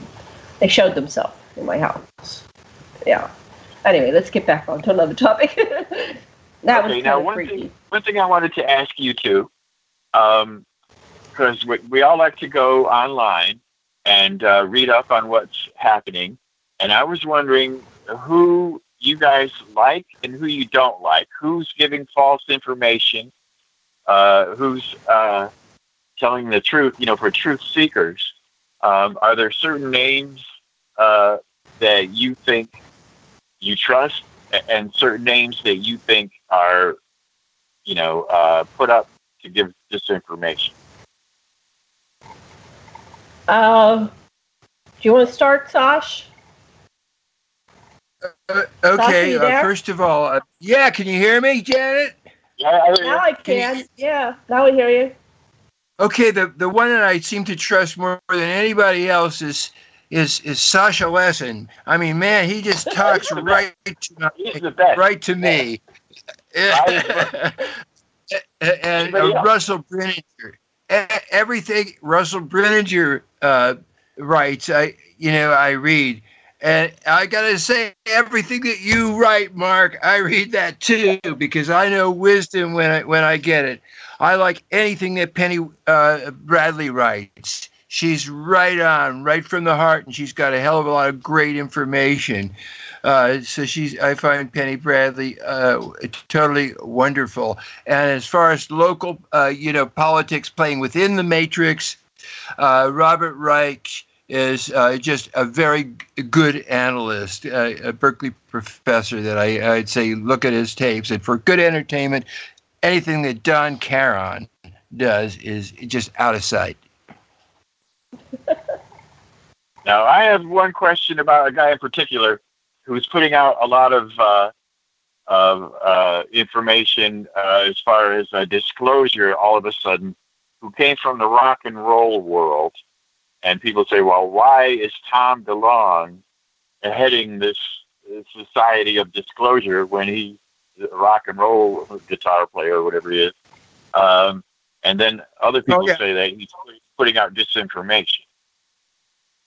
they showed themselves in my house. Yeah. Anyway, let's get back on to another topic. <laughs> that okay, was now one freaky. thing, one thing I wanted to ask you too, because we, we all like to go online and uh, read up on what's happening, and I was wondering who you guys like and who you don't like. Who's giving false information? Uh, who's uh, telling the truth? You know, for truth seekers, um, are there certain names uh, that you think you trust, and certain names that you think are, you know, uh, put up to give disinformation? Uh, do you want to start, Sash? Uh, okay, you uh, first of all, uh, yeah, can you hear me, Janet? Yeah, I, Now I can. Yeah, now I hear you. Okay, the the one that I seem to trust more than anybody else is is is Sasha Lessin. I mean, man, he just <laughs> talks right to my, he's the best. right to me. Right. <laughs> and uh. Russell Brenninger, E- everything Russell Brenninger uh, writes, I you know I read, and I gotta say everything that you write, Mark, I read that too because I know wisdom when I when I get it. I like anything that Penny uh, Bradley writes. She's right on, right from the heart, and she's got a hell of a lot of great information. Uh, so she's, I find Penny Bradley uh, totally wonderful. And as far as local, uh, you know, politics playing within the matrix, uh, Robert Reich is uh, just a very good analyst, uh, a Berkeley professor that I, I'd say look at his tapes. And for good entertainment, anything that Don Caron does is just out of sight. <laughs> Now, I have one question about a guy in particular who's putting out a lot of uh, of uh, information uh, as far as disclosure. All of a sudden, who came from the rock and roll world, and people say, "Well, why is Tom DeLonge heading this society of disclosure when he's a rock and roll guitar player or whatever he is?" Um, and then other people yeah. say that he's putting out disinformation.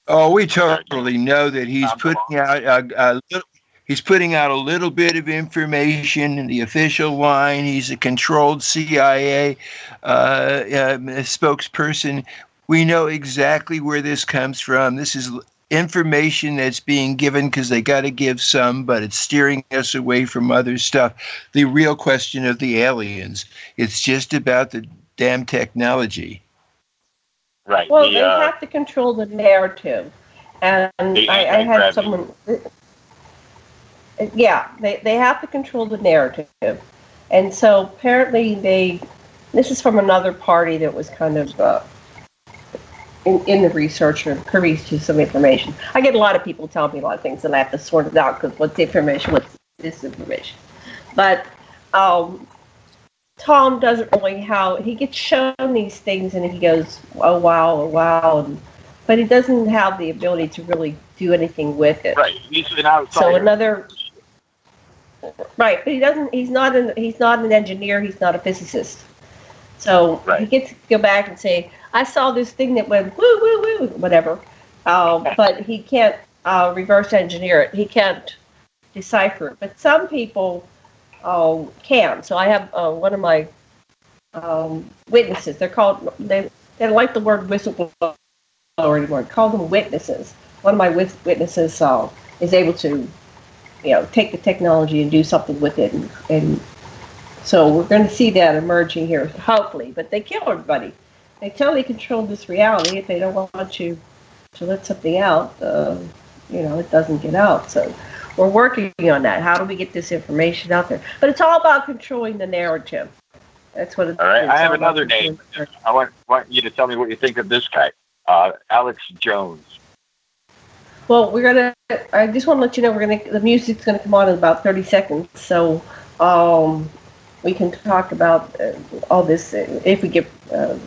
Oh, we totally know that he's Tom putting out a, a little. He's putting out a little bit of information in the official line. He's a controlled CIA uh, um, spokesperson. We know exactly where this comes from. This is information that's being given because they got to give some, but it's steering us away from other stuff. The real question of the aliens. It's just about the damn technology. Right. Well, the, they uh, have to control the narrative, and The I, I had someone. Yeah, they they have to control the narrative, and so apparently they. This is from another party that was kind of uh, in, in the research or privy to some information. I get a lot of people telling me a lot of things, and I have to sort it out because what's information, what's disinformation. But um, Tom doesn't really how he gets shown these things and he goes, oh wow, oh wow, and, but he doesn't have the ability to really do anything with it. Right. He's an outsider. So another, right? But he doesn't. He's not an. He's not an engineer. He's not a physicist. So he Right. gets to go back and say, "I saw this thing that went woo woo woo," whatever. Um, but he can't uh, reverse engineer it. He can't decipher it. But some people uh, can. So I have uh, one of my um, witnesses. They're called. They they don't like the word whistleblower anymore. Call them witnesses. One of my wit- witnesses uh, is able to, you know, take the technology and do something with it and, and So we're going to see that emerging here, hopefully. But they kill everybody. They totally control this reality. If they don't want you to let something out, uh, you know, it doesn't get out. So we're working on that. How do we get this information out there? But it's all about controlling the narrative. That's what it's All right, it's I have another name. I want want you to tell me what you think of this guy, uh, Alex Jones. Well, we're gonna. I just want to let you know we're gonna. The music's gonna come on in about thirty seconds, so um, we can talk about uh, all this uh, if we get. Uh,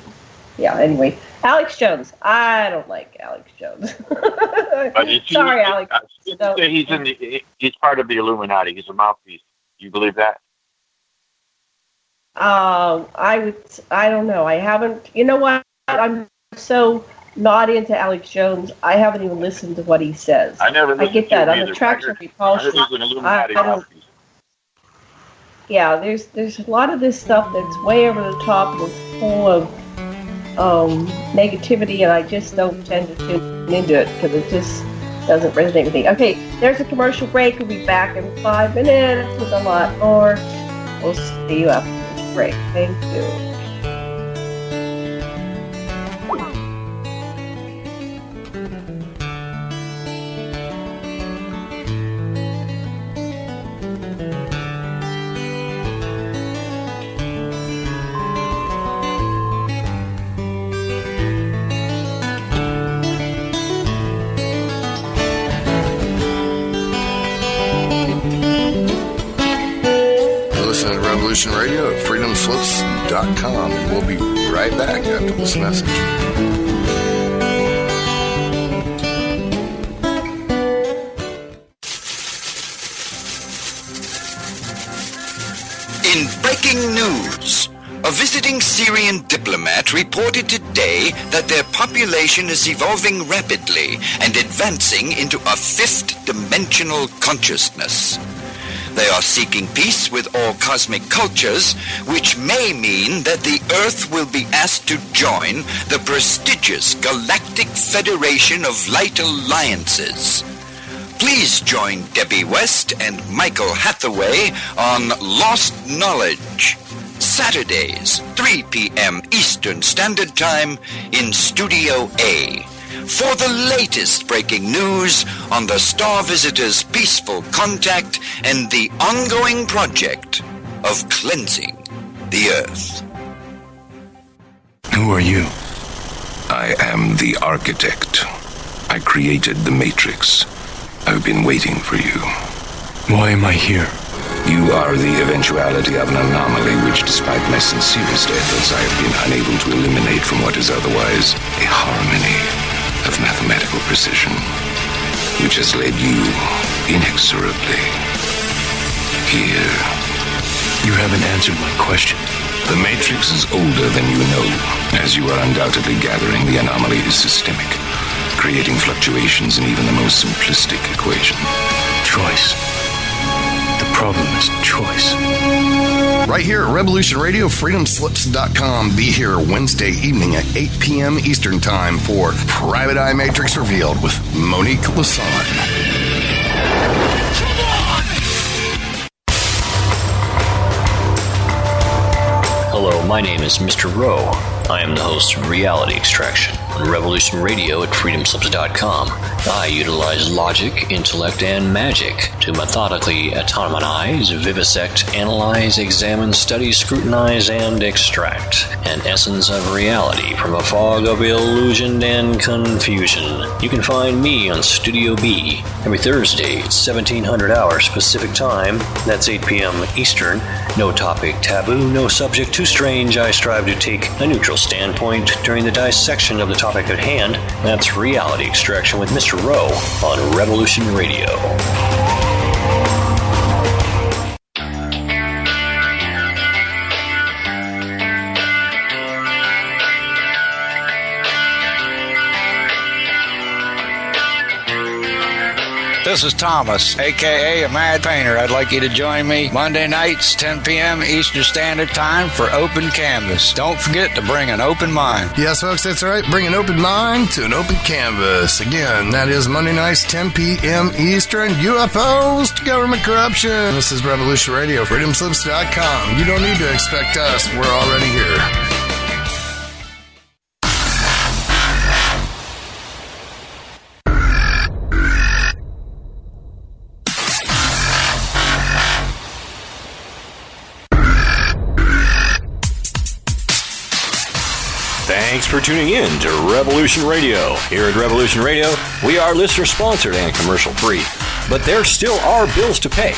yeah. Anyway, Alex Jones. I don't like Alex Jones. <laughs> But is he- Sorry, Alex. He's in the. He's part of the Illuminati. He's a mouthpiece. You believe that? Um, I would. I don't know. I haven't. You know what? I'm so not into Alex Jones. I haven't even listened to what he says. I never. I get to that. I'm attraction I heard- I heard he's an Illuminati I- I don't- mouthpiece. Yeah, there's there's a lot of this stuff that's way over the top and it's full of um, negativity, and I just don't tend to tune into it because it just doesn't resonate with me. Okay, there's a commercial break. We'll be back in five minutes with a lot more. We'll see you after this break. Thank you. Population is evolving rapidly and advancing into a fifth dimensional consciousness. They are seeking peace with all cosmic cultures, which may mean that the Earth will be asked to join the prestigious Galactic Federation of Light Alliances. Please join Debbie West and Michael Hathaway on Lost Knowledge. Saturdays, 3 p.m. Eastern Standard Time in Studio A. For the latest breaking news on the Star Visitors' peaceful contact and the ongoing project of cleansing the Earth. Who are you? I am the architect. I created the Matrix. I've been waiting for you. Why am I here? You are the eventuality of an anomaly which, despite my sincerest efforts, I have been unable to eliminate from what is otherwise a harmony of mathematical precision, which has led you inexorably here. You haven't answered my question. The Matrix is older than you know. As you are undoubtedly gathering, the anomaly is systemic, creating fluctuations in even the most simplistic equation. Choice. The problem is choice. Right here at Revolution Radio, freedomslips.com. Be here Wednesday evening at 8 p.m. Eastern Time for Private Eye Matrix Revealed with Monique Lassonde. Hello, my name is Mr. Rowe. I am the host of Reality Extraction on Revolution Radio at freedomslips.com. I utilize logic, intellect, and magic to methodically autonomize, vivisect, analyze, examine, study, scrutinize, and extract an essence of reality from a fog of illusion and confusion. You can find me on Studio B every Thursday at 1700 hours Pacific Time. That's 8 p.m. Eastern. No topic taboo, no subject too strange. I strive to take a neutral standpoint during the dissection of the topic at hand. That's Reality Extraction with Mr. Rowe on Revolution Radio. This is Thomas, aka a Mad Painter. I'd like you to join me Monday nights, 10 p.m. Eastern Standard Time for Open Canvas. Don't forget to bring an open mind. Yes, folks, that's right. Bring an open mind to an open canvas. Again, that is Monday nights, 10 p.m. Eastern. UFOs to government corruption. This is Revolution Radio, freedomslips.com. You don't need to expect us. We're already here. Tuning in to Revolution Radio. Here at Revolution Radio, we are listener sponsored and commercial free, but there still are bills to pay.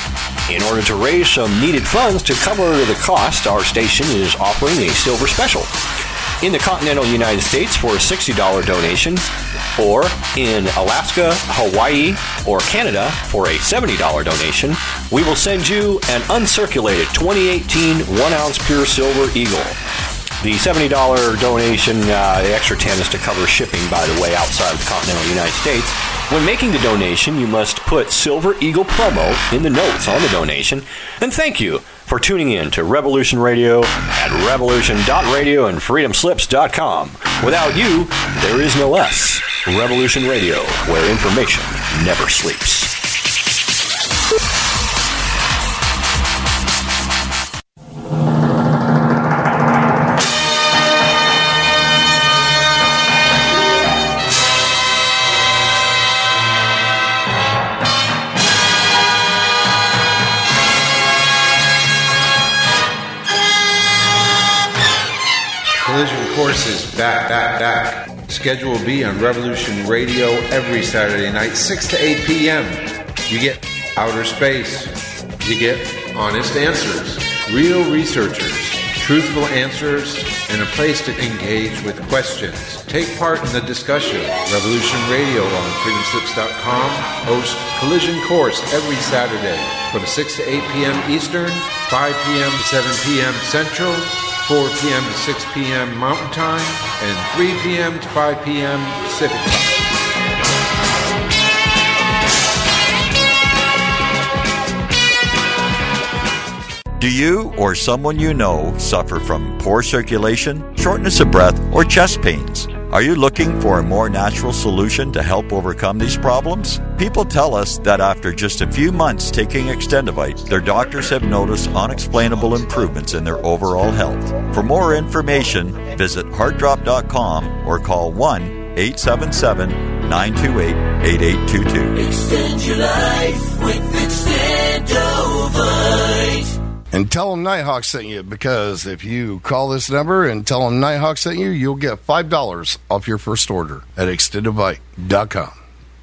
In order to raise some needed funds to cover the cost, our station is offering a silver special. In the continental United States for a $60 donation, or in Alaska, Hawaii, or Canada for a $70 donation, we will send you an uncirculated 2018 1 ounce pure silver eagle. The $70 donation, uh, the extra 10 is to cover shipping, by the way, outside of the continental United States. When making the donation, you must put Silver Eagle promo in the notes on the donation. And thank you for tuning in to Revolution Radio at revolution.radio and freedomslips.com. Without you, there is no us. Revolution Radio, where information never sleeps. Back, back, back. Schedule B on Revolution Radio every Saturday night, 6 to 8 p.m. You get outer space. You get honest answers, real researchers, truthful answers, and a place to engage with questions. Take part in the discussion. Revolution Radio on freedomslips.com hosts Collision Course every Saturday from 6 to 8 p.m. Eastern, 5 p.m. to 7 p.m. Central, 4 p.m. to 6 p.m. Mountain Time, and 3 p.m. to 5 p.m. Pacific Time. Do you or someone you know suffer from poor circulation, shortness of breath, or chest pains? Are you looking for a more natural solution to help overcome these problems? People tell us that after just a few months taking Extendovite, their doctors have noticed unexplainable improvements in their overall health. For more information, visit heartdrop.com or call 1 877 928 8822. Extend your life with Extendovite. And tell them Nighthawk sent you because if you call this number and tell them Nighthawk sent you, you'll get $5 off your first order at extendovite.com.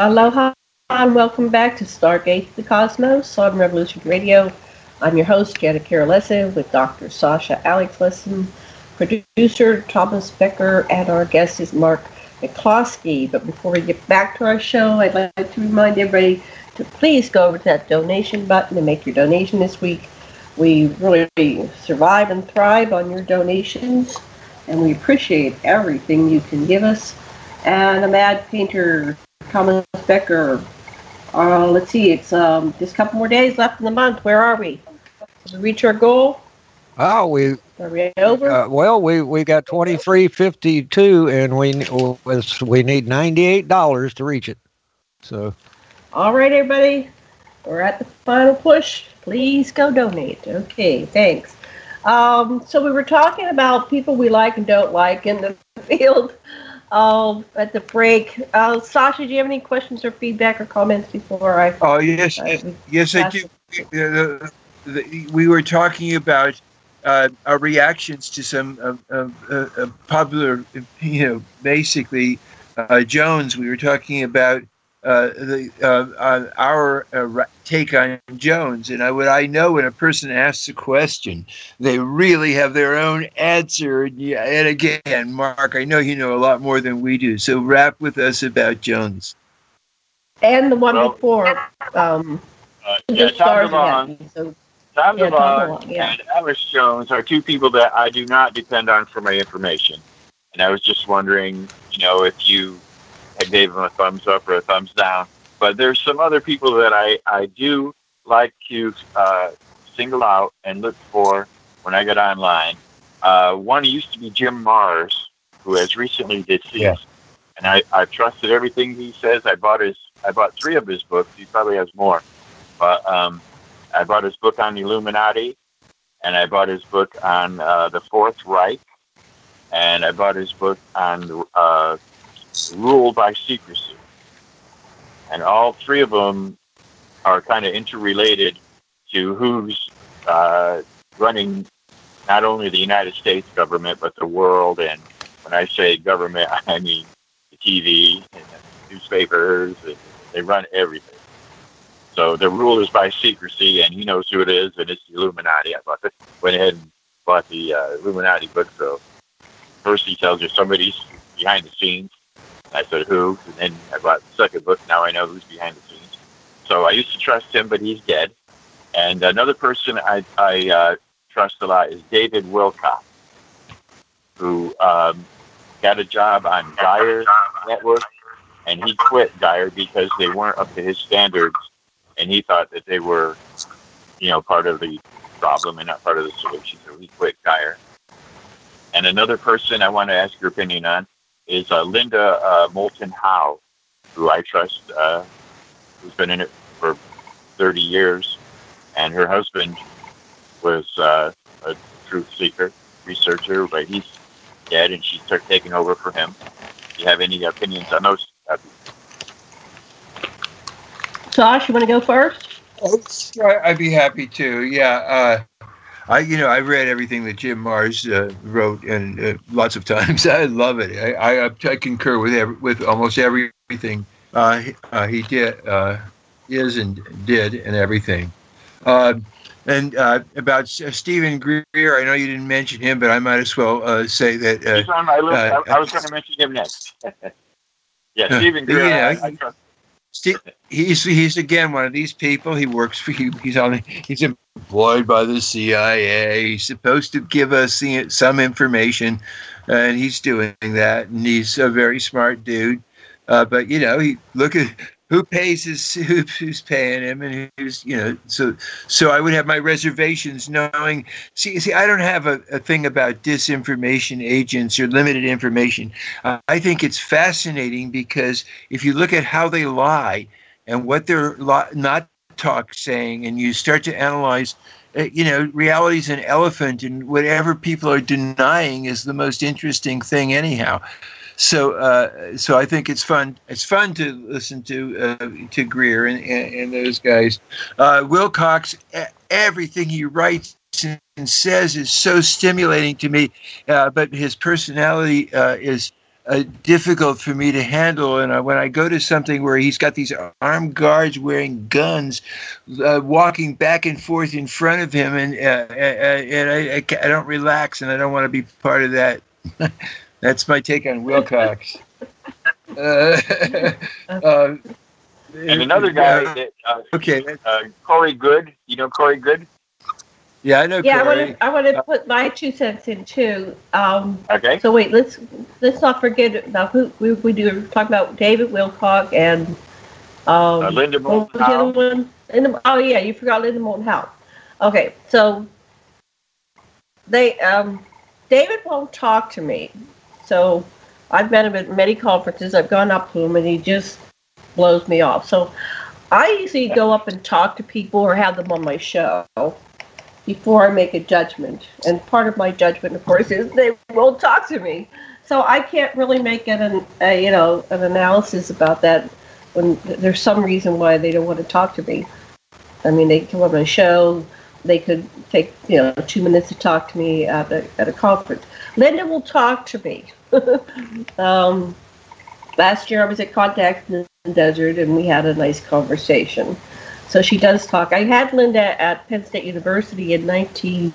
Aloha and welcome back to Stargate the Cosmos on Revolution Radio. I'm your host, Janet Carol with Dr. Sasha Alex Lessin, producer Thomas Becker, and our guest is Mark Micloskey. But before we get back to our show, I'd like to remind everybody to please go over to that donation button and make your donation this week. We really survive and thrive on your donations, and we appreciate everything you can give us. And a mad painter Thomas Becker. Uh, let's see, it's um, just a couple more days left in the month. Where are we? Did we reach our goal? Oh, we Are we over? uh, well we we got twenty three fifty two, and we we need ninety eight dollars to reach it. So All right, everybody. We're at the final push. Please go donate. Okay, thanks. Um, so we were talking about people we like and don't like in the <laughs> field um, at the break. Uh, Sasha, do you have any questions or feedback or comments before I? Oh yes, uh, yes I do. Uh, the- the- we were talking about uh, our reactions to some of uh, uh, uh, popular, you know, basically uh, Jones. We were talking about uh, the uh, our uh, take on Jones, and I, what I know when a person asks a question, they really have their own answer. And, yeah, and again, Mark, I know you know a lot more than we do, so rap with us about Jones. And the one well, before. Um, uh, yeah, Tom DeLonge, so, Tom yeah, DeLonge yeah. and Alex Jones are two people that I do not depend on for my information. And I was just wondering, you know, if you I gave him a thumbs up or a thumbs down. But there's some other people that I, I do like to uh, single out and look for when I get online. Uh, one used to be Jim Marrs, who has recently deceased. Yeah. And I, I've trusted everything he says. I bought his I bought three of his books. He probably has more. But um, I bought his book on the Illuminati, and I bought his book on uh, the Fourth Reich, and I bought his book on uh, rule by secrecy. And all three of them are kind of interrelated to who's uh, running not only the United States government, but the world. And when I say government, <laughs> I mean the TV and the newspapers. They run everything. So the rule is by secrecy, and he knows who it is, and it's the Illuminati. I bought the, went ahead and bought the uh, Illuminati book. So first he tells you somebody's behind the scenes, I said, who? And then I bought the second book. Now I know who's behind the scenes. So I used to trust him, but he's dead. And another person I, I uh, trust a lot is David Wilcock, who um, got a job on Gaia Network, and he quit Gaia because they weren't up to his standards, and he thought that they were, you know, part of the problem and not part of the solution. So he quit Gaia. And another person I want to ask your opinion on is uh, Linda uh, Moulton Howe, who I trust, uh, who's been in it for 30 years, and her husband was uh, a truth seeker, researcher, but he's dead, and she's taking over for him. Do you have any opinions on those? Josh, you want to go first? Oh, I'd be happy to. Yeah. Uh, I, you know, I read everything that Jim Marrs uh, wrote, and uh, lots of times. <laughs> I love it. I, I, I concur with every, with almost everything uh, he, uh, he did, uh, is and did, and everything. Uh, and about Stephen Greer, I know you didn't mention him, but I might as well say that. He's on my list. I, I was going to mention him next. <laughs> yeah, Stephen Greer. Yeah, I, I Steve, he's he's again one of these people. He works for he, he's on he's employed by the CIA. He's supposed to give us some information, and he's doing that. And he's a very smart dude. Uh, but you know, he look at who pays his <laughs> who, who's paying him and who's you know so so i would have my reservations knowing see see i don't have a, a thing about disinformation agents or limited information uh, i think it's fascinating because if you look at how they lie and what they're li- not talk saying and you start to analyze uh, you know reality's an elephant and whatever people are denying is the most interesting thing anyhow so uh, so I think it's fun. It's fun to listen to uh, to Greer and, and, and those guys. Uh, Wilcock, everything he writes and says is so stimulating to me, uh, but his personality uh, is. Uh, difficult for me to handle. And when I go to something where he's got these armed guards wearing guns, walking back and forth in front of him, and and I, I, I don't relax, and I don't want to be part of that. <laughs> That's my take on Wilcock. <laughs> uh, <laughs> uh, and another guy, uh, that, uh, okay, uh, Corey Goode. You know Corey Goode? Yeah, I know. Yeah, Corey. I want to. I want to put my two cents in too. Um, okay. So wait, let's let's not forget about who we, we do talk about David Wilcock and um, uh, Linda Moulton Howe. One? Linda, oh yeah, you forgot Linda Moulton Howe. Okay, so they um, David won't talk to me. So I've met him at many conferences. I've gone up to him, and he just blows me off. So I usually go up and talk to people or have them on my show before I make a judgment. And part of my judgment, of course, is they won't talk to me. So I can't really make an, a, you know an analysis about that when there's some reason why they don't want to talk to me. I mean, they come on my show, they could take you know two minutes to talk to me at a, at a conference. Linda will talk to me. <laughs> um, last year I was at Contact in the Desert and we had a nice conversation. So she does talk. I had Linda at Penn State University in 19,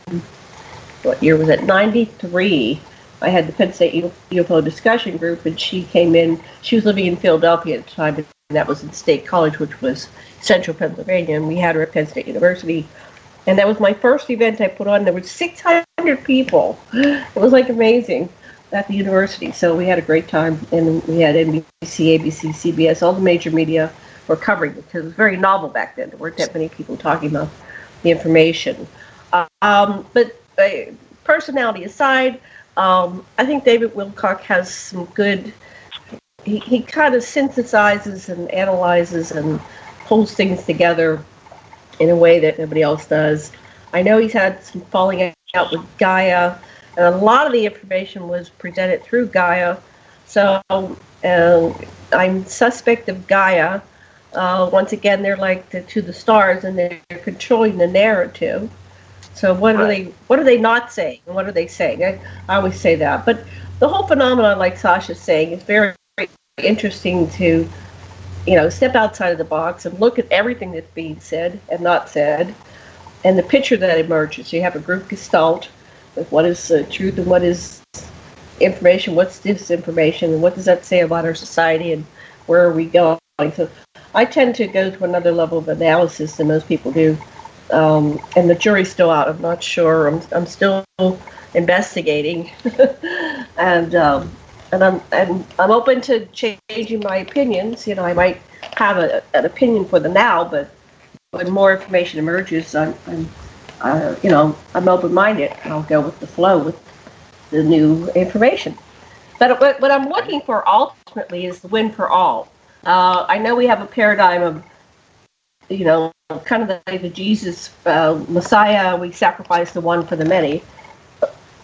what year was it? 93. I had the Penn State UFO discussion group and she came in. She was living in Philadelphia at the time and that was in State College, which was central Pennsylvania. And we had her at Penn State University and that was my first event I put on. There were 600 people. It was like amazing at the university. So we had a great time, and we had NBC, ABC, CBS, all the major media were covering because it was very novel back then. There weren't that many people talking about the information. Um, but uh, personality aside, um, I think David Wilcock has some good. He, he kind of synthesizes and analyzes and pulls things together in a way that nobody else does. I know he's had some falling out with Gaia, and a lot of the information was presented through Gaia. So uh, I'm suspect of Gaia. Uh, once again, they're like the, to the stars, and they're controlling the narrative. So what are they? What are they not saying? And what are they saying? I, I always say that. But the whole phenomenon, like Sasha's saying, is very, very interesting to you know, step outside of the box and look at everything that's being said and not said, and the picture that emerges. You have a group gestalt with what is uh, truth and what is information, what's disinformation, and what does that say about our society and where are we going. So I tend to go to another level of analysis than most people do. Um, and the jury's still out. I'm not sure. I'm, I'm still investigating. <laughs> and um, and I'm and I'm open to changing my opinions. You know, I might have a, an opinion for the now, but when more information emerges, I'm, I'm uh, you know, I'm open-minded. I'll go with the flow with the new information. But what, what I'm looking for ultimately is the win for all. Uh, I know we have a paradigm of, you know, kind of the, the Jesus uh, Messiah. We sacrifice the one for the many,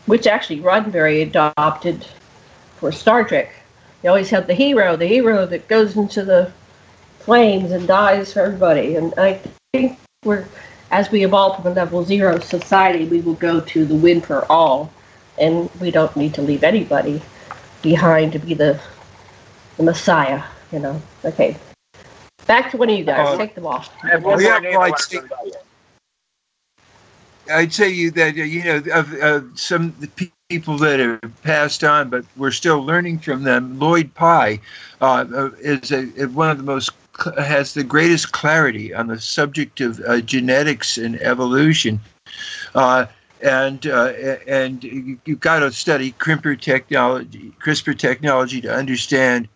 which actually Roddenberry adopted for Star Trek. You always have the hero, the hero that goes into the flames and dies for everybody. And I think we're, as we evolve from a level zero society, we will go to the win for all, and we don't need to leave anybody behind to be the the Messiah. You know. Okay. Back to one of you guys. Uh, Take them off. We have like I'd say you that you know of, of some people that have passed on, but we're still learning from them. Lloyd Pye uh, uh is a, one of the most has the greatest clarity on the subject of uh, genetics and evolution. Uh, and uh, and you've got to study CRISPR technology, CRISPR technology to understand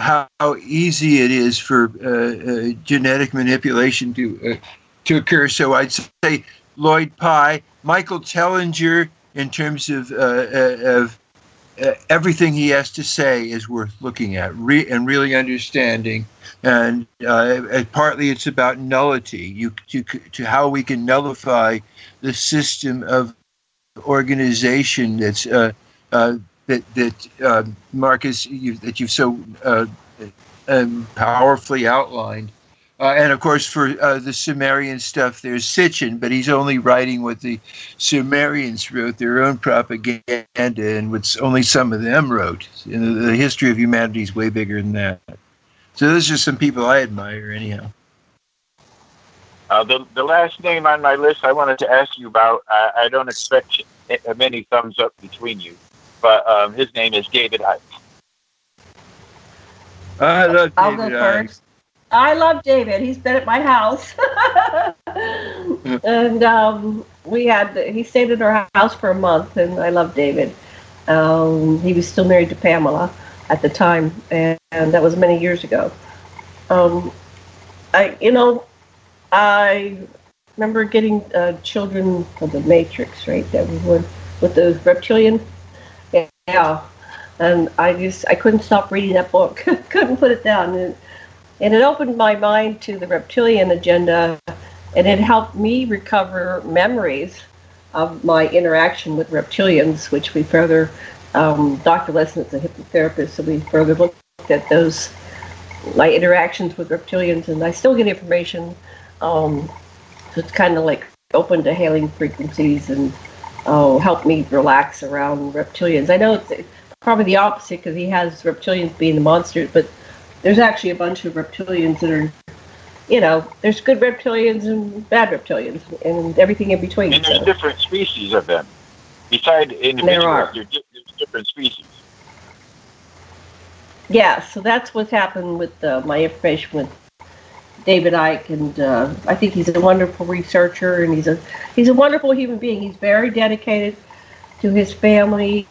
how, easy it is for uh, genetic manipulation to to occur. So I'd say Lloyd Pye, Michael Tellinger, in terms of, uh, uh, of uh, everything he has to say is worth looking at re- and really understanding. And, uh, and partly it's about nullity, you, to, to how we can nullify the system of organization that's uh, uh, that that Marcus you, that you've so um, powerfully outlined. Uh, and of course, for uh, the Sumerian stuff, there's Sitchin, but he's only writing what the Sumerians wrote, their own propaganda, and what only some of them wrote. You know, the history of humanity is way bigger than that. So those are some people I admire, anyhow. Uh, the, the last name on my list I wanted to ask you about, I, I don't expect many thumbs up between you, but um, his name is David Icke. I love David Icke. I love David. He's been at my house, <laughs> and um, we had he stayed at our house for a month, and I love David. Um, he was still married to Pamela at the time, and, and that was many years ago. Um, I, you know, I remember getting uh, children of the Matrix, right? That we would with the reptilian, yeah. And I just I couldn't stop reading that book. <laughs> couldn't put it down. And, and it opened my mind to the reptilian agenda, and it helped me recover memories of my interaction with reptilians, which we further, um, Dr. Lessin is a hypnotherapist, so we further looked at those, my interactions with reptilians, and I still get information. Um, so it's kind of like open to hailing frequencies and oh, help me relax around reptilians. I know it's probably the opposite because he has reptilians being the monsters, but there's actually a bunch of reptilians that are, you know, there's good reptilians and bad reptilians and everything in between. And there's so. different species of them. Beside individuals, there are. there's different species. Yeah, so that's what's happened with uh, my information with David Icke, and uh, I think he's a wonderful researcher, and he's a he's a wonderful human being. He's very dedicated to his family,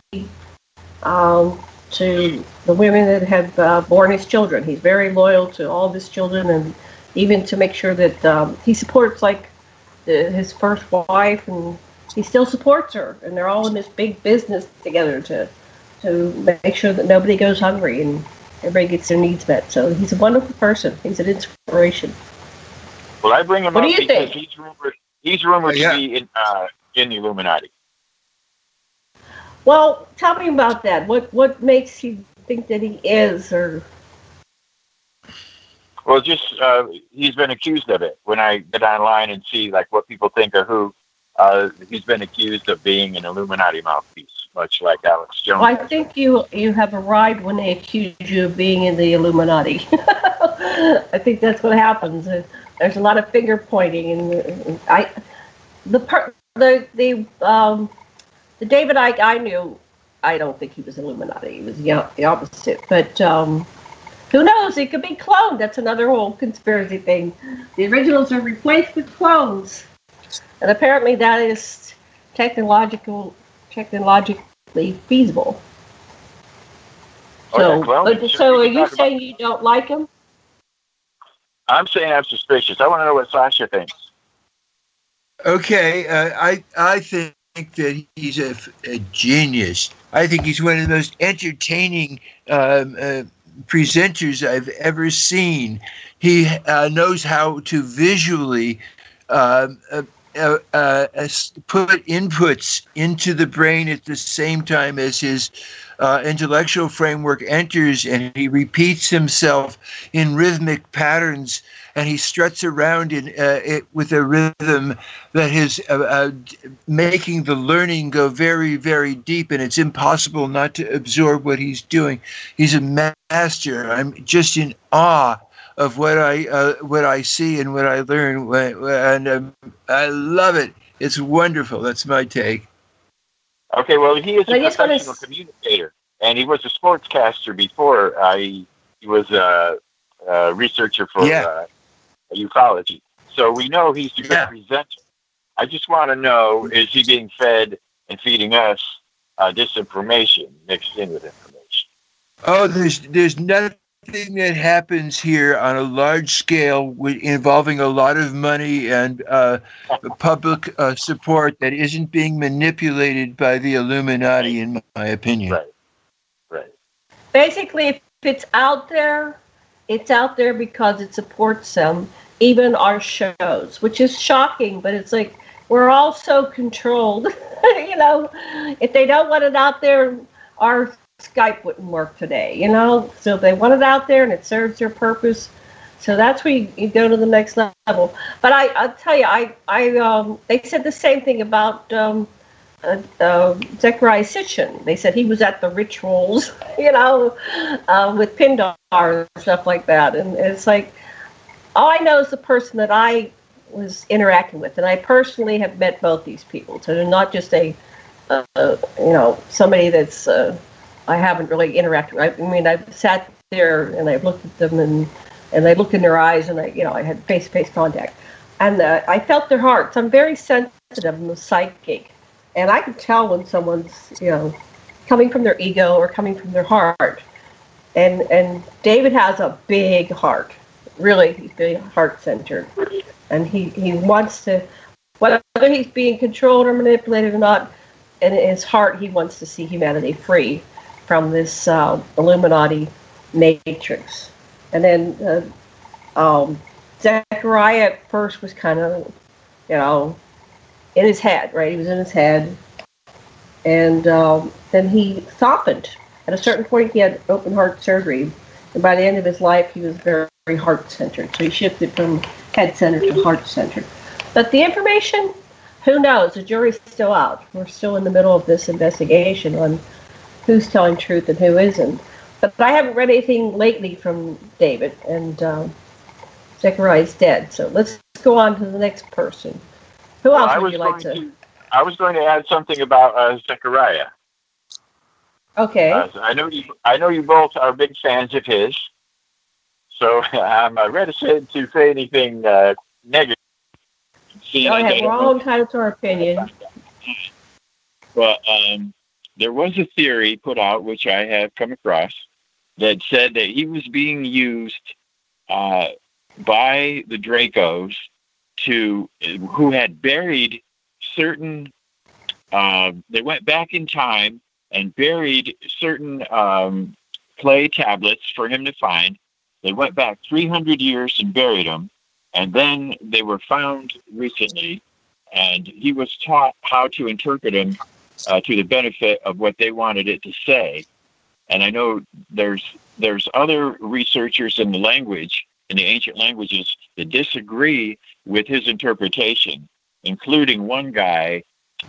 um, to the women that have uh, borne his children. He's very loyal to all of his children, and even to make sure that um, he supports like the, his first wife, and he still supports her, and they're all in this big business together to to make sure that nobody goes hungry and everybody gets their needs met. So he's a wonderful person. He's an inspiration. Well, I bring him What up do you because think? he's rumored he's rumored Yeah. to be in uh, in the Illuminati. Well, tell me about that. What what makes you think that he is, or Well, just uh, he's been accused of it. When I get online and see like what people think of who, uh, he's been accused of being an Illuminati mouthpiece, much like Alex Jones. I think you you have arrived when they accuse you of being in the Illuminati. <laughs> I think that's what happens. Uh, There's a lot of finger pointing, and I the the the um the David Icke I knew. I don't think he was Illuminati. He was the, opposite. But um, who knows? He could be cloned. That's another whole conspiracy thing. The originals are replaced with clones, and apparently that is technological technologically feasible. Oh, So, yeah, clones. but, Sure, so are you talk about- saying you don't like him? I'm saying I'm suspicious. I want to know what Sasha thinks. Okay, uh, I I think that he's a, a, genius. I think he's one of the most entertaining um, uh, presenters I've ever seen. He uh, knows how to visually um, uh, uh, put inputs into the brain at the same time as his uh, intellectual framework enters, and he repeats himself in rhythmic patterns, and he struts around in uh, it with a rhythm that is uh, uh, making the learning go very, very deep, and it's impossible not to absorb what he's doing. He's a master. I'm just in awe of what I uh, what I see and what I learn, and um, I love it. It's wonderful. That's my take. Okay, well, he is a I just professional s- communicator, and he was a sportscaster before. He, he was a, a researcher for Yeah. uh, ufology, so we know he's a good Yeah. presenter. I just want to know: is he being fed and feeding us uh, disinformation mixed in with information? Oh, there's there's nothing that happens here on a large scale with, involving a lot of money and uh, public uh, support that isn't being manipulated by the Illuminati, in my opinion. Right. Right. Basically, if it's out there, it's out there because it supports them, even our shows, which is shocking, but it's like we're all so controlled. <laughs> you know, if they don't want it out there, our Skype wouldn't work today, you know? So they want it out there and it serves their purpose. So that's where you, you go to the next level. But I, I'll tell you, I, I, um, they said the same thing about um, uh, uh, Zechariah Sitchin. They said he was at the rituals, <laughs> you know, uh, with Pindar and stuff like that. And it's like, all I know is the person that I was interacting with, and I personally have met both these people. So they're not just a, uh, you know, somebody that's uh, I haven't really interacted. with. I mean, I've sat there and I've looked at them and and I looked in their eyes and I, you know, I had face-to-face contact, and uh, I felt their hearts. I'm very sensitive. I'm psychic, and I can tell when someone's, you know, coming from their ego or coming from their heart. And and David has a big heart, really he's very heart centered, and he he wants to, whether he's being controlled or manipulated or not, in his heart he wants to see humanity free from this uh, Illuminati matrix. And then uh, um, Zechariah at first was kind of, you know, in his head, right? He was in his head. And um, then he softened. At a certain point, he had open heart surgery. And by the end of his life, he was very, very heart centered. So he shifted from head centered to heart centered. But the information who knows? The jury's still out. We're still in the middle of this investigation on who's telling truth and who isn't. But I haven't read anything lately from David, and um, is dead. So let's go on to the next person. Who else I would was you like going to? to- I was going to add something about uh, Zechariah. Okay. Uh, I know you. I know you both are big fans of his, so <laughs> I'm uh, reticent to say anything uh, negative. See, Go ahead. I- We're all entitled to our opinion. But um, there was a theory put out, which I have come across, that said that he was being used uh, by the Dracos to who had buried certain. Uh, they went back in time and buried certain um, clay tablets for him to find. They went back 300 years and buried them, and then they were found recently, and he was taught how to interpret them uh, to the benefit of what they wanted it to say. And I know there's there's other researchers in the language in the ancient languages that disagree with his interpretation, including one guy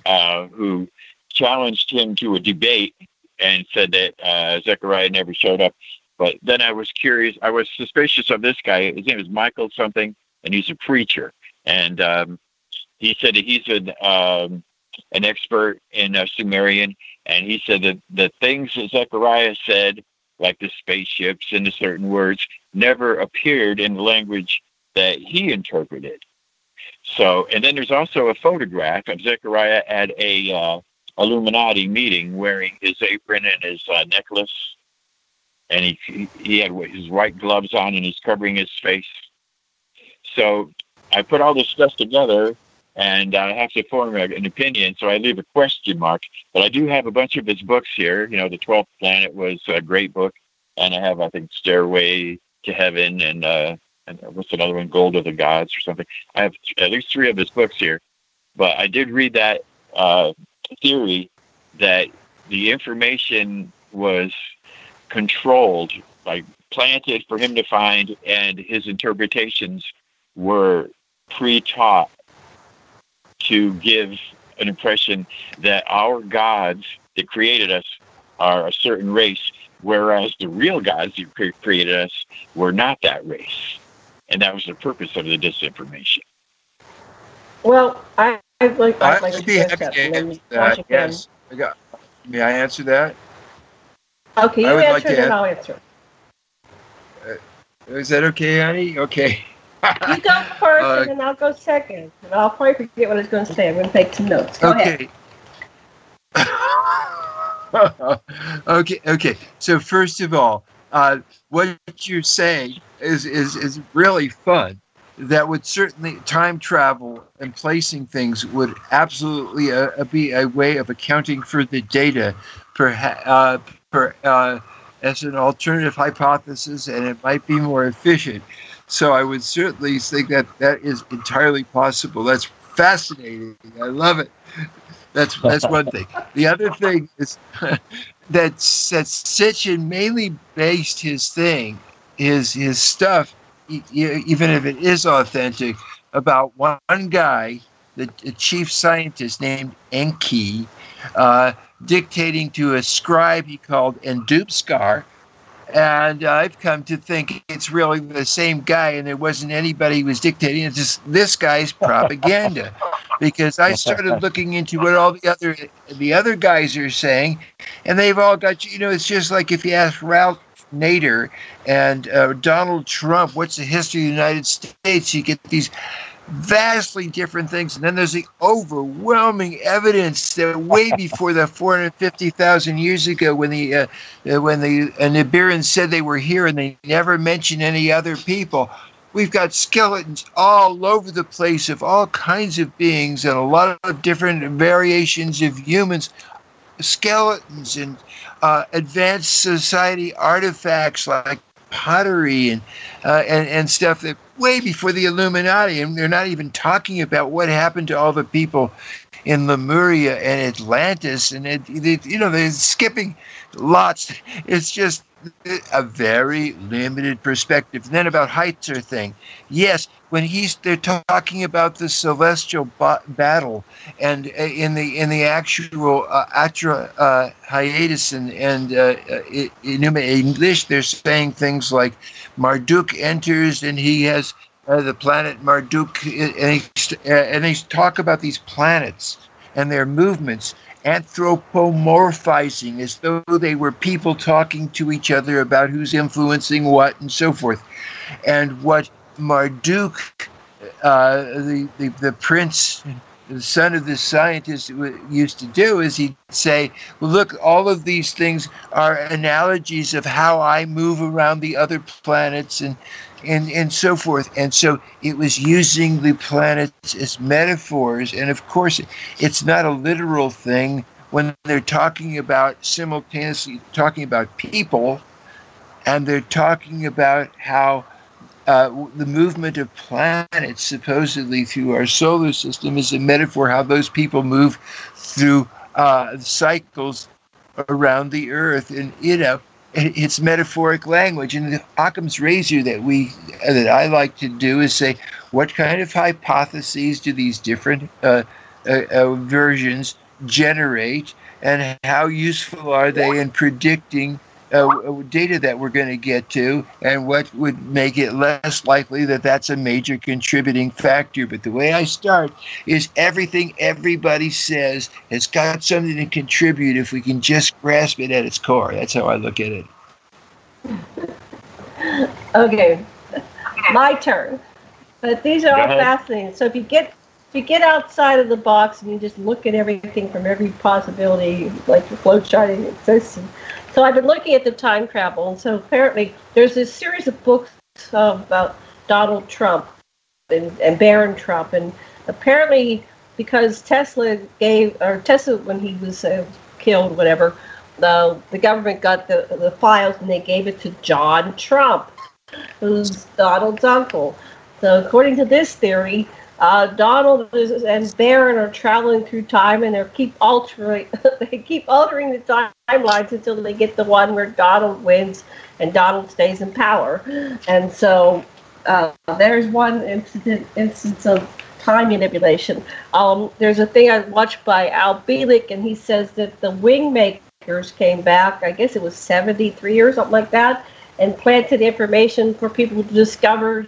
uh, who challenged him to a debate and said that uh, Zechariah never showed up. But then I was curious. I was suspicious of this guy. His name is Michael something, and he's a preacher. And um, he said that he's an um, an expert in uh, Sumerian, and he said that the things that Zechariah said, like the spaceships and the certain words, never appeared in the language that he interpreted. So, and then there's also a photograph of Zechariah at a uh, Illuminati meeting wearing his apron and his uh, necklace, and he he had his white gloves on and he's covering his face. So I put all this stuff together, and I have to form an opinion. So I leave a question mark. But I do have a bunch of his books here. You know, The Twelfth Planet was a great book, and I have I think Stairway to Heaven and uh, and what's another one, Gold of the Gods or something. I have at least three of his books here. But I did read that uh, theory that the information was controlled, like planted for him to find, and his interpretations were pre-taught to give an impression that our gods that created us are a certain race, whereas the real gods that created us were not that race. And that was the purpose of the disinformation. Well, I, I'd like, I'd like I'd to be happy that. to answer that. Yes. I got, may I answer that? Okay, I you would answer like to and then I'll answer. Uh, is that okay, honey? Okay. You go first Uh, and then I'll go second. And I'll probably forget what I was going to say. I'm going to take some notes. Go ahead. Okay. <laughs> okay. Okay. So first of all, uh, what you're saying is is is really fun. That would certainly time travel and placing things would absolutely uh, be a way of accounting for the data, perha- uh, per, uh, as an alternative hypothesis, and it might be more efficient. So I would certainly think that that is entirely possible. That's fascinating. I love it. That's that's one thing. The other thing is <laughs> that that Sitchin mainly based his thing, his his stuff, even if it is authentic, about one guy, the, the chief scientist named Enki, uh, dictating to a scribe he called Endubsar. And I've come to think it's really the same guy, and there wasn't anybody who was dictating. It's just this guy's propaganda, <laughs> because I started looking into what all the other the other guys are saying, and they've all got you know. It's just like if you ask Ralph Nader and uh, Donald Trump, what's the history of the United States? You get these vastly different things, and then there's the overwhelming evidence that way before the 450,000 years ago, when the uh, uh, when the uh, Nibiruns said they were here, and they never mentioned any other people. We've got skeletons all over the place of all kinds of beings and a lot of different variations of humans, skeletons and uh, advanced society artifacts like pottery and, uh, and and stuff that way before the Illuminati, and they're not even talking about what happened to all the people in Lemuria and Atlantis, and it, it, you know they're skipping lots. It's just a very limited perspective. And then about Heiser thing, yes, when he's they're talking about the celestial ba- battle, and uh, in the in the actual uh, Atra uh, hiatus and and uh, in English, they're saying things like Marduk enters and he has uh, the planet Marduk, uh, and they talk about these planets and their movements anthropomorphizing as though they were people talking to each other about who's influencing what and so forth. And what Marduk, uh, the, the, the prince, the son of this scientist, used to do is he'd say, well, look, all of these things are analogies of how I move around the other planets and and and so forth. And so it was using the planets as metaphors. And of course, it's not a literal thing when they're talking about simultaneously talking about people, and they're talking about how. Uh, the movement of planets supposedly through our solar system is a metaphor how those people move through uh, cycles around the earth and you know it's metaphoric language. And the Occam's razor that we that I like to do is say, what kind of hypotheses do these different uh, uh, uh, versions generate, and how useful are they in predicting uh, data that we're going to get to, and what would make it less likely that that's a major contributing factor. But the way I start is everything everybody says has got something to contribute if we can just grasp it at its core. That's how I look at it. <laughs> okay, my turn. But these are all fascinating. So if you get if you get outside of the box and you just look at everything from every possibility, like the flowcharting exists, and so I've been looking at the time travel, and so apparently there's this series of books about Donald Trump and, and Barron Trump, and apparently because Tesla gave or Tesla when he was uh, killed, whatever, the the government got the the files and they gave it to John Trump, who's Donald's uncle. So according to this theory, uh, Donald is, and Barron are traveling through time, and they keep altering. <laughs> they keep altering the timelines until they get the one where Donald wins and Donald stays in power. And so uh, there's one incident, instance of time manipulation. Um, there's a thing I watched by Al Bielek, and he says that the Wingmakers came back. I guess it was 73 or something like that, and planted information for people to discover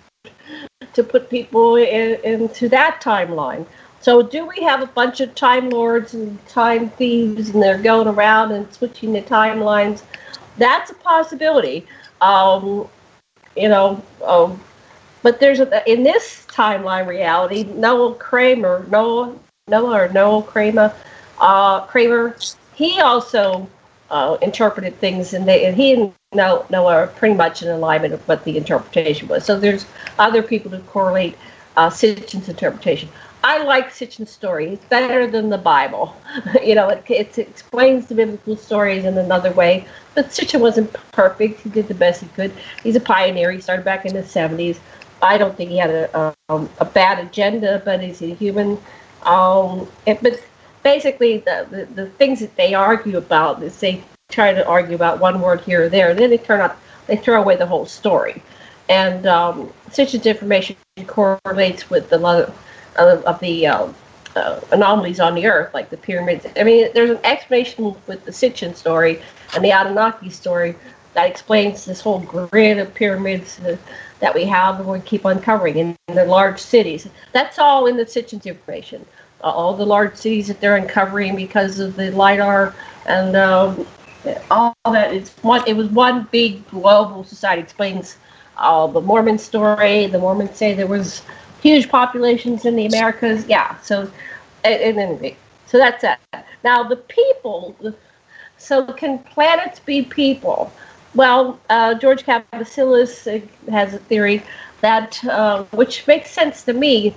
to put people in, into that timeline. So, do we have a bunch of time lords and time thieves, and they're going around and switching the timelines? That's a possibility. Um, you know, um, but there's a, in this timeline reality, Noel Kramer, Noah, Noah or Noel Kramer, uh, Kramer, he also uh, interpreted things, and they and he and Noah, Noah are pretty much in alignment of what the interpretation was. So there's other people who correlate uh, Sitchin's interpretation. I like Sitchin's story. It's better than the Bible. <laughs> you know, it, it, explains the biblical stories in another way. But Sitchin wasn't perfect. He did the best he could. He's a pioneer. He started back in the 70s. I don't think he had a, um, a bad agenda, but he's a human. Um, it, but basically the, the, the things that they argue about is they try to argue about one word here or there, and then they turn out they throw away the whole story. And um, Sitchin's information correlates with the lot of, of the uh, uh, anomalies on the Earth, like the pyramids. I mean, there's an explanation with the Sitchin story and the Anunnaki story that explains this whole grid of pyramids uh, that we have and we keep uncovering in, in the large cities. That's all in the Sitchin's information all the large cities that they're uncovering because of the lidar and um, all that. It's one. It was one big global society. Explains uh, the Mormon story. The Mormons say there was huge populations in the Americas. Yeah. So, and, and so that's that. Now the people. So can planets be people? Well, uh, George Kavassilas has a theory that, uh, which makes sense to me,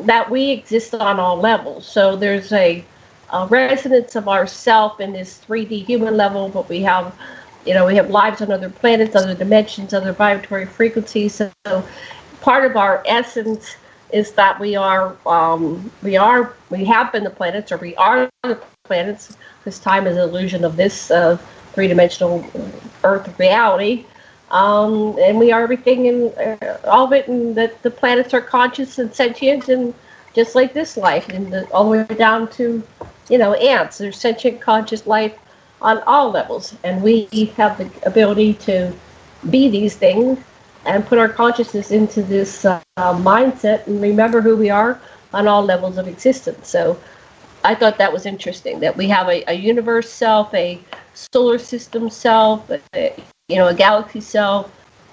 that we exist on all levels. So there's a, a resonance of ourself in this 3D human level, but we have, you know, we have lives on other planets, other dimensions, other vibratory frequencies. So part of our essence is that we are um, we are we have been the planets or we are the planets. This time is an illusion of this uh, three-dimensional Earth reality, um, and we are everything in uh, all of it, and that the planets are conscious and sentient, and just like this life, and the, all the way down to you know ants. There's sentient, conscious life on all levels, and we have the ability to be these things and put our consciousness into this uh, mindset and remember who we are on all levels of existence. So I thought that was interesting that we have a, a universe self, a solar system self, a, you know, a galaxy self,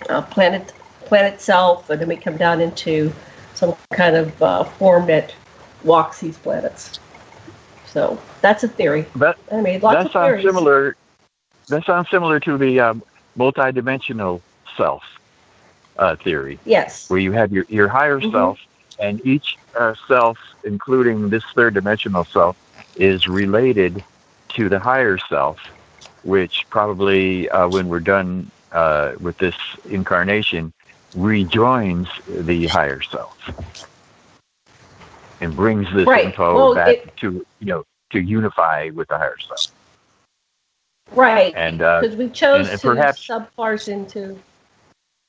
a planet planet self, and then we come down into some kind of uh, form that walks these planets. So that's a theory. That, I mean, lots that sounds theories. similar. That sounds similar to the um, multidimensional self uh, theory. Yes. Where you have your, your higher Mhm. self, and each uh, self, including this third dimensional self, is related to the higher self, which probably, uh, when we're done uh, with this incarnation, rejoins the higher self and brings this Right. info Well, back it- to you know to unify with the higher self. Right. And, uh, because we chose and- and to perhaps- subparse into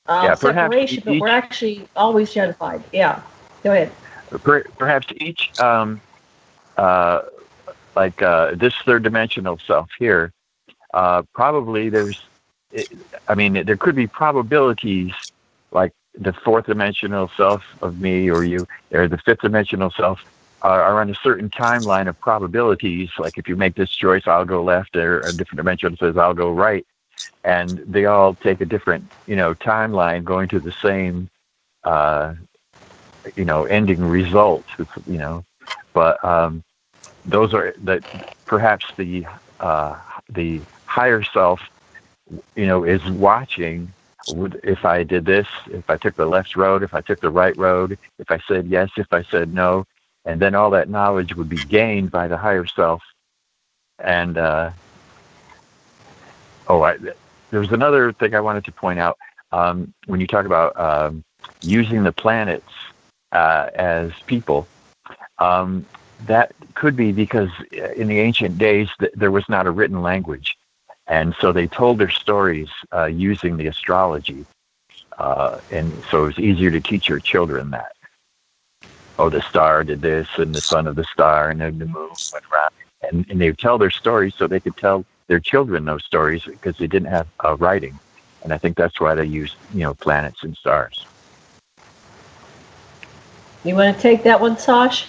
uh, Yeah, perhaps separation, but we're actually always unified. Yeah. Go ahead. Per- perhaps each um, uh, like uh, this third dimensional self here uh, probably there's i mean there could be probabilities like the fourth dimensional self of me or you or the fifth dimensional self are, are on a certain timeline of probabilities. Like if you make this choice i'll go left or a different dimension says i'll go right. And they all take a different you know timeline going to the same uh, you know ending result you know. But um, those are that perhaps the uh, the higher self you know is watching would if I did this if I took the left road if I took the right road if I said yes if I said no and then all that knowledge would be gained by the higher self and uh, oh I, there was another thing I wanted to point out um, when you talk about um, using the planets uh, as people. Um, that could be because in the ancient days th- there was not a written language, and so they told their stories uh, using the astrology, uh, and so it was easier to teach your children that. Oh, the star did this, and the son of the star, and then the moon went around, and, and they would tell their stories so they could tell their children those stories because they didn't have uh, writing, and I think that's why they used you know planets and stars. You want to take that one, Sash?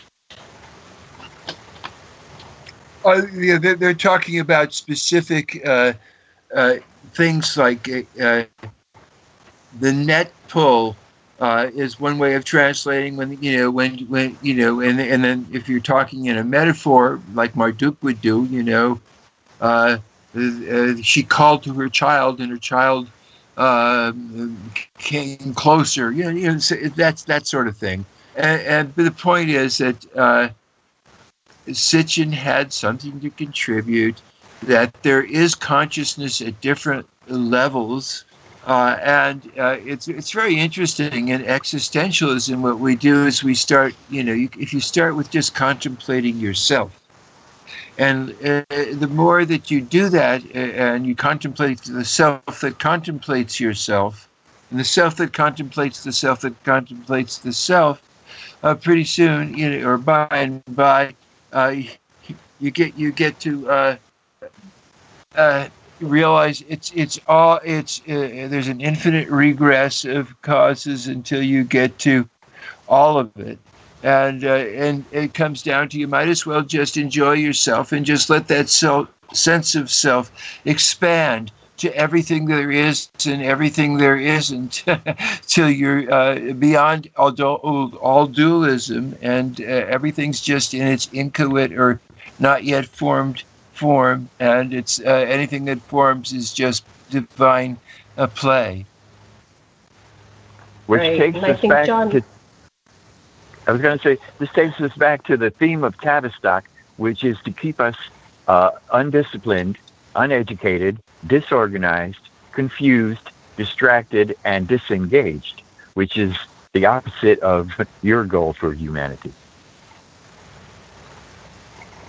Uh, yeah, they're, they're talking about specific uh, uh, things like uh, the net pull uh, is one way of translating when you know when when you know and and then if you're talking in a metaphor like Marduk would do, you know, uh, uh, she called to her child and her child uh, came closer. You know, you know that's that sort of thing. And, and the point is that. Sitchin had something to contribute, that there is consciousness at different levels. Uh, and uh, it's it's very interesting in existentialism. What we do is we start, you know, you, if you start with just contemplating yourself, and uh, the more that you do that, uh, and you contemplate the self that contemplates yourself, and the self that contemplates the self that contemplates the self, uh, pretty soon, you know, or by and by, uh, you get you get to uh, uh, realize it's it's all it's uh, there's an infinite regress of causes until you get to all of it, and uh, and it comes down to you might as well just enjoy yourself and just let that self sense of self expand to everything there is and everything there isn't <laughs> till you're uh, beyond all, du- all dualism and uh, everything's just in its inchoate or not yet formed form and it's uh, anything that forms is just divine uh, play which Right, takes and I us think back John- to. I was going to say this takes us back to the theme of Tavistock, which is to keep us uh, undisciplined, uneducated, disorganized, confused, distracted, and disengaged, which is the opposite of your goal for humanity.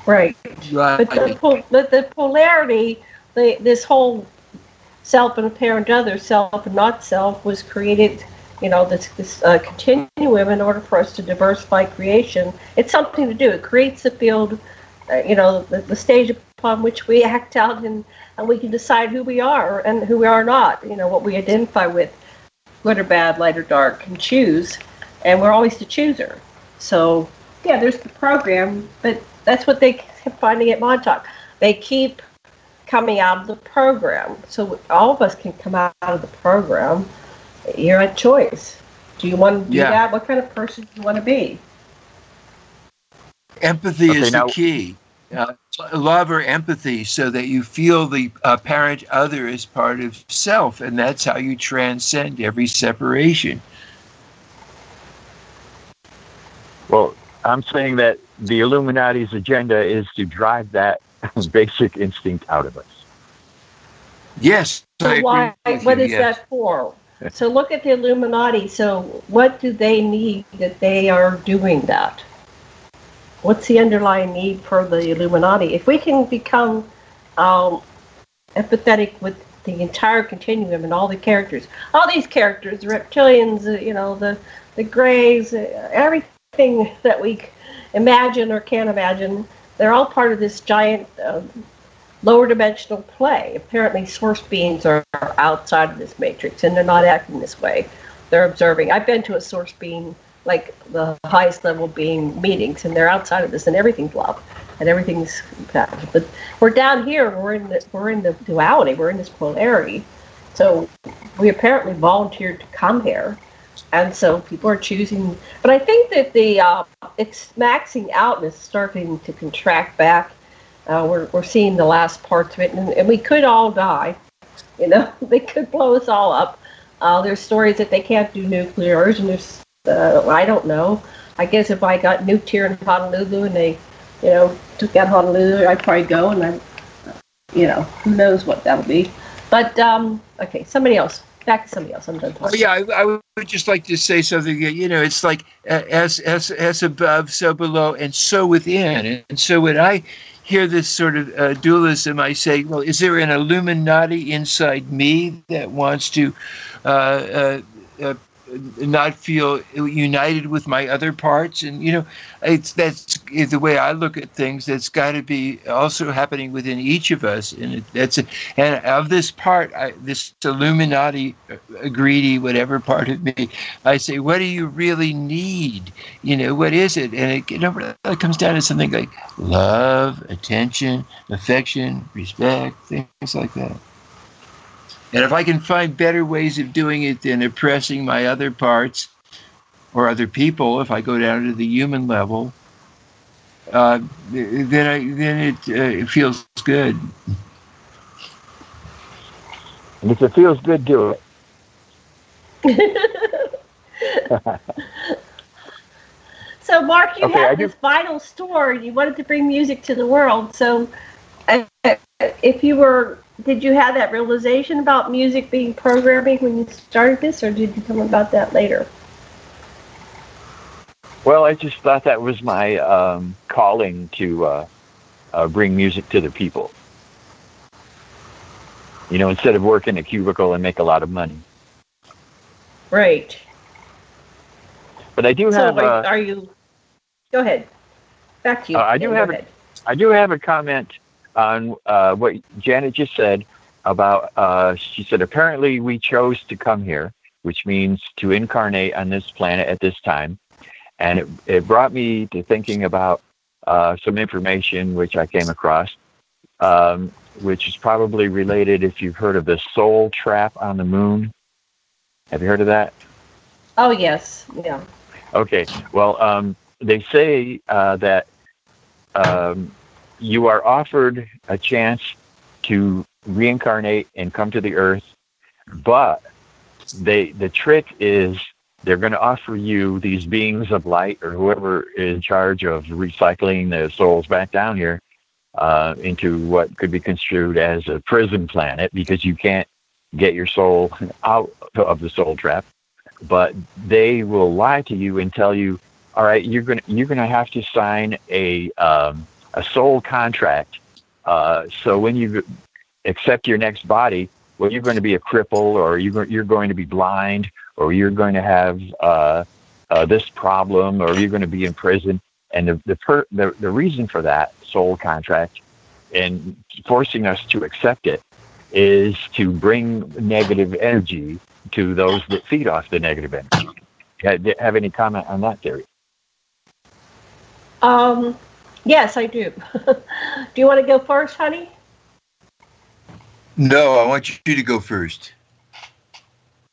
Right. Right. But the, pol- but the polarity, the, this whole self and apparent other, self and not self, was created, you know, this, this uh, continuum in order for us to diversify creation. It's something to do. It creates the field, uh, you know, the, the stage upon which we act out and, and we can decide who we are and who we are not, you know, what we identify with, good or bad, light or dark, and choose. And we're always the chooser. So, yeah, there's the program, but that's what they keep finding at Montauk. They keep coming out of the program. So all of us can come out of the program. You're at choice. Do you want to do Yeah. that? What kind of person do you want to be? Empathy Okay, is now- the key. Uh, love or empathy, so that you feel the uh, apparent other as part of self, and that's how you transcend every separation. Well, I'm saying that the Illuminati's agenda is to drive that <laughs> basic instinct out of us. Yes. I So why? with What you, is yes. that for? So look at the Illuminati. So what do they need that they are doing that? What's the underlying need for the Illuminati? If we can become um, empathetic with the entire continuum and all the characters, all these characters, the reptilians, you know, the the greys, uh, everything that we imagine or can't imagine, they're all part of this giant uh, lower dimensional play. Apparently, source beings are are outside of this matrix and they're not acting this way. They're observing. I've been to a source being, like the highest level being meetings, and they're outside of this, and everything's love and everything's. But we're down here. We're in the we're in the duality. We're in this polarity. So we apparently volunteered to come here, and so people are choosing. But I think that the uh, it's maxing out and it's starting to contract back. Uh, we're we're seeing the last parts of it, and, and we could all die. You know, <laughs> they could blow us all up. Uh, there's stories that they can't do nuclears, and there's uh, I don't know. I guess if I got nuked here in Honolulu and they, you know, took out Honolulu, I'd probably go, and I, you know, who knows what that'll be. But um, okay, somebody else. Back to somebody else. I'm done Oh talking. yeah, I, I would just like to say something. You know, it's like uh, as as as above, so below, and so within. And so when I hear this sort of uh, dualism, I say, well, is there an Illuminati inside me that wants to uh, uh, uh, not feel united with my other parts? And you know, it's that's the way I look at things. That's got to be also happening within each of us, and it, that's a, and of this part, I, this Illuminati, uh, greedy, whatever part of me, I say, what do you really need? You know, what is it? And it, you know, it comes down to something like love, attention, affection, respect, things like that. And if I can find better ways of doing it than oppressing my other parts or other people, if I go down to the human level, uh, then I, then it, uh, it feels good. And if it feels good, do it. <laughs> So, Mark, you Okay, I have do- this vital story. You wanted to bring music to the world. So, uh, if you were, did you have that realization about music being programming when you started this, or did you come about that later? Well, I just thought that was my um, calling to uh, uh, bring music to the people. You know, instead of work in a cubicle and make a lot of money. Right. But I do So, have. are, uh, are you? Go ahead. Back to you. Uh, I do have a-. I do have a comment on uh, what Janet just said about. Uh, she said apparently we chose to come here, which means to incarnate on this planet at this time, and it, it brought me to thinking about uh, some information which I came across, um, which is probably related if you've heard of the soul trap on the moon. Have you heard of that? Oh yes, yeah. Okay. Well, um, they say uh, that um, you are offered a chance to reincarnate and come to the earth, but they the trick is they're going to offer you these beings of light or whoever is in charge of recycling the souls back down here uh, into what could be construed as a prison planet because you can't get your soul out of the soul trap. but they will lie to you and tell you, all right, you're gonna you're gonna have to sign a um, a soul contract. Uh, so when you accept your next body, well, you're going to be a cripple, or you're you're going to be blind, or you're going to have uh, uh, this problem, or you're going to be in prison. And the the, per, the the reason for that soul contract and forcing us to accept it is to bring negative energy to those that feed off the negative energy. Have any comment on that theory? Um, yes, I do. <laughs> do you want to go first, honey? No, I want you to go first.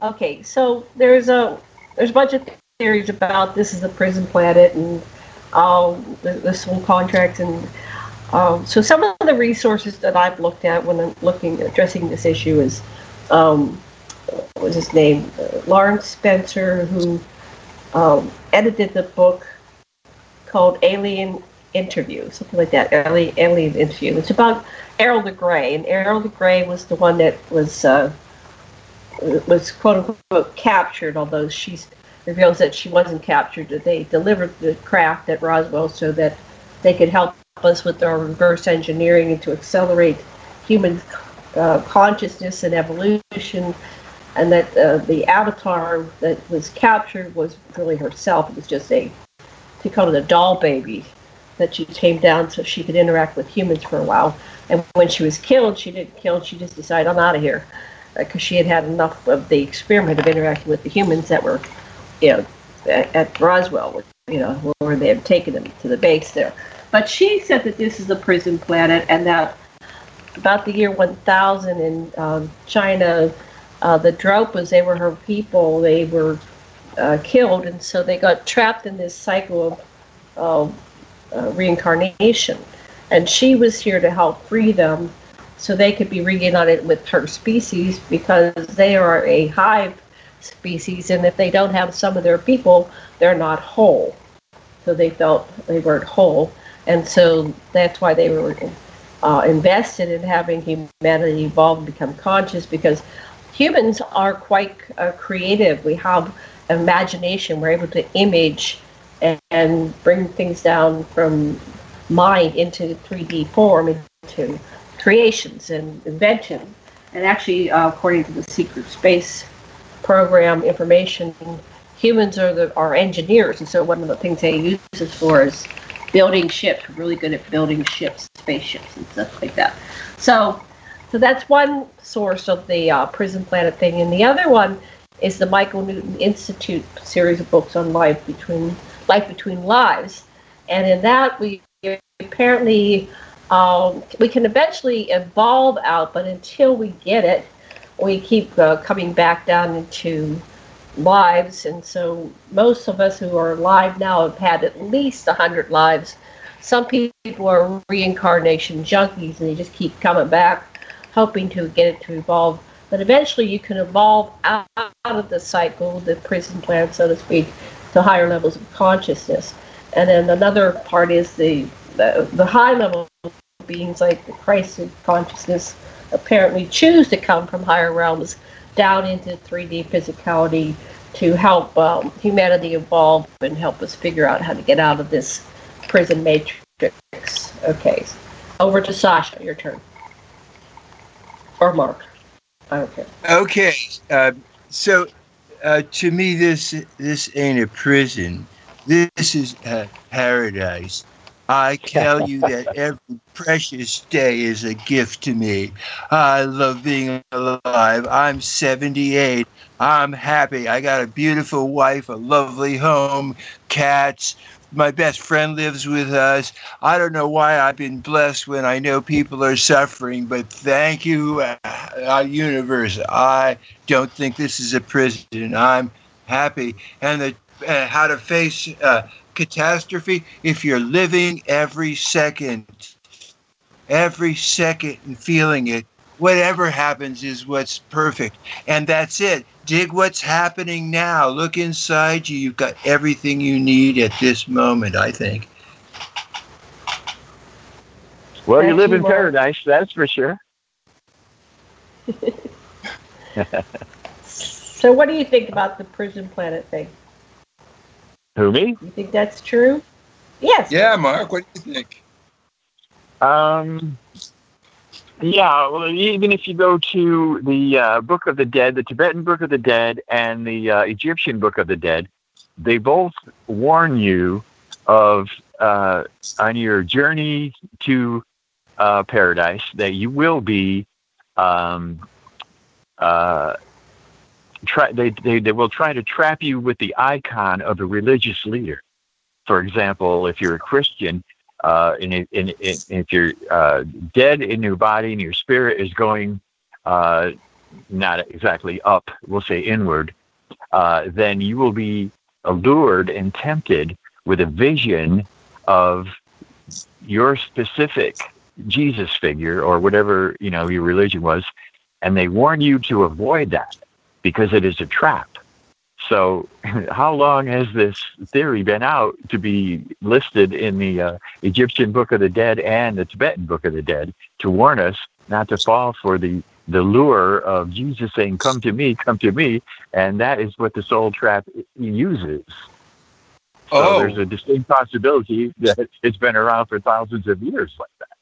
Okay, so there's a there's a bunch of theories about this is a prison planet and um, the, the soul contracts and um, so some of the resources that I've looked at when I'm looking addressing this issue is um, what was his name uh, Lawrence Spencer who um, edited the book called Alien Interview something like that Alien, Alien Interview. It's about Airl the Grey and Airl the Grey was the one that was uh, was quote unquote captured although she reveals that she wasn't captured. That they delivered the craft at Roswell so that they could help us with our reverse engineering and to accelerate human uh, consciousness and evolution, and that uh, the avatar that was captured was really herself. It was just a, to call it a doll baby that she came down so she could interact with humans for a while. And when she was killed, she didn't kill. She just decided, I'm out of here, because uh, she had had enough of the experiment of interacting with the humans that were, you know, at, at Roswell, you know, where they had taken them to the base there. But she said that this is a prison planet and that about the year 1000 in uh, China, uh, the Dropas, they were her people, they were uh, killed, and so they got trapped in this cycle of uh, reincarnation. And she was here to help free them so they could be reunited with her species because they are a hive species, and if they don't have some of their people, they're not whole. So they felt they weren't whole and so that's why they were uh, invested in having humanity evolve and become conscious because humans are quite uh, creative. We have imagination. We're able to image and, and, bring things down from mind into 3D form, into creations and invention. And actually, uh, according to the Secret Space Program information, humans are the are engineers, and so one of the things they use us for is building ships. Really good at building ships, spaceships, and stuff like that. So, so that's one source of the uh, prison planet thing, and the other one is the Michael Newton Institute series of books on life between life between lives, and in that we apparently um, we can eventually evolve out, but until we get it, we keep uh, coming back down into lives, and so most of us who are alive now have had at least 100 lives. Some people are reincarnation junkies and they just keep coming back, hoping to get it to evolve. But eventually, you can evolve out, of the cycle, the prison plan, so to speak, to higher levels of consciousness. And then another part is the the, the high level beings like the Christ of consciousness apparently choose to come from higher realms down into 3D physicality to help um, humanity evolve and help us figure out how to get out of this prison matrix. Okay, over to Sasha, your turn. Or Mark. I don't care. Okay, uh, so uh, to me, this this ain't a prison. This is a paradise. I tell you that <laughs> every precious day is a gift to me. I love being alive. I'm 78. I'm happy. I got a beautiful wife, a lovely home, cats. My best friend lives with us. I don't know why I've been blessed when I know people are suffering, but thank you, uh, uh universe. I don't think this is a prison. I'm happy. And the, uh, how to face uh, catastrophe if you're living every second, every second and feeling it. Whatever happens is what's perfect. And that's it. Dig what's happening now. Look inside you. You've got everything you need at this moment, I think. Well, Thank you live you, in Mark. paradise, that's for sure. <laughs> So, what do you think about the prison planet thing? Who me? You think that's true? Yes. Yeah, Mark. What do you think? Um, yeah, well, even if you go to the uh, Book of the Dead, the Tibetan Book of the Dead, and the uh, Egyptian Book of the Dead, they both warn you of uh, on your journey to uh, paradise that you will be. Um, uh, try, they, they, they will try to trap you with the icon of a religious leader. For example, if you're a Christian, uh, and, and, and if you're uh, dead in your body and your spirit is going uh, not exactly up, we'll say inward, uh, then you will be allured and tempted with a vision of your specific Jesus figure or whatever you know your religion was, and they warn you to avoid that because it is a trap. So, how long has this theory been out to be listed in the uh, Egyptian Book of the Dead and the Tibetan Book of the Dead to warn us not to fall for the the lure of Jesus saying, "Come to me, come to me," and that is what the soul trap uses. So Oh. there's a distinct possibility that it's been around for thousands of years like that.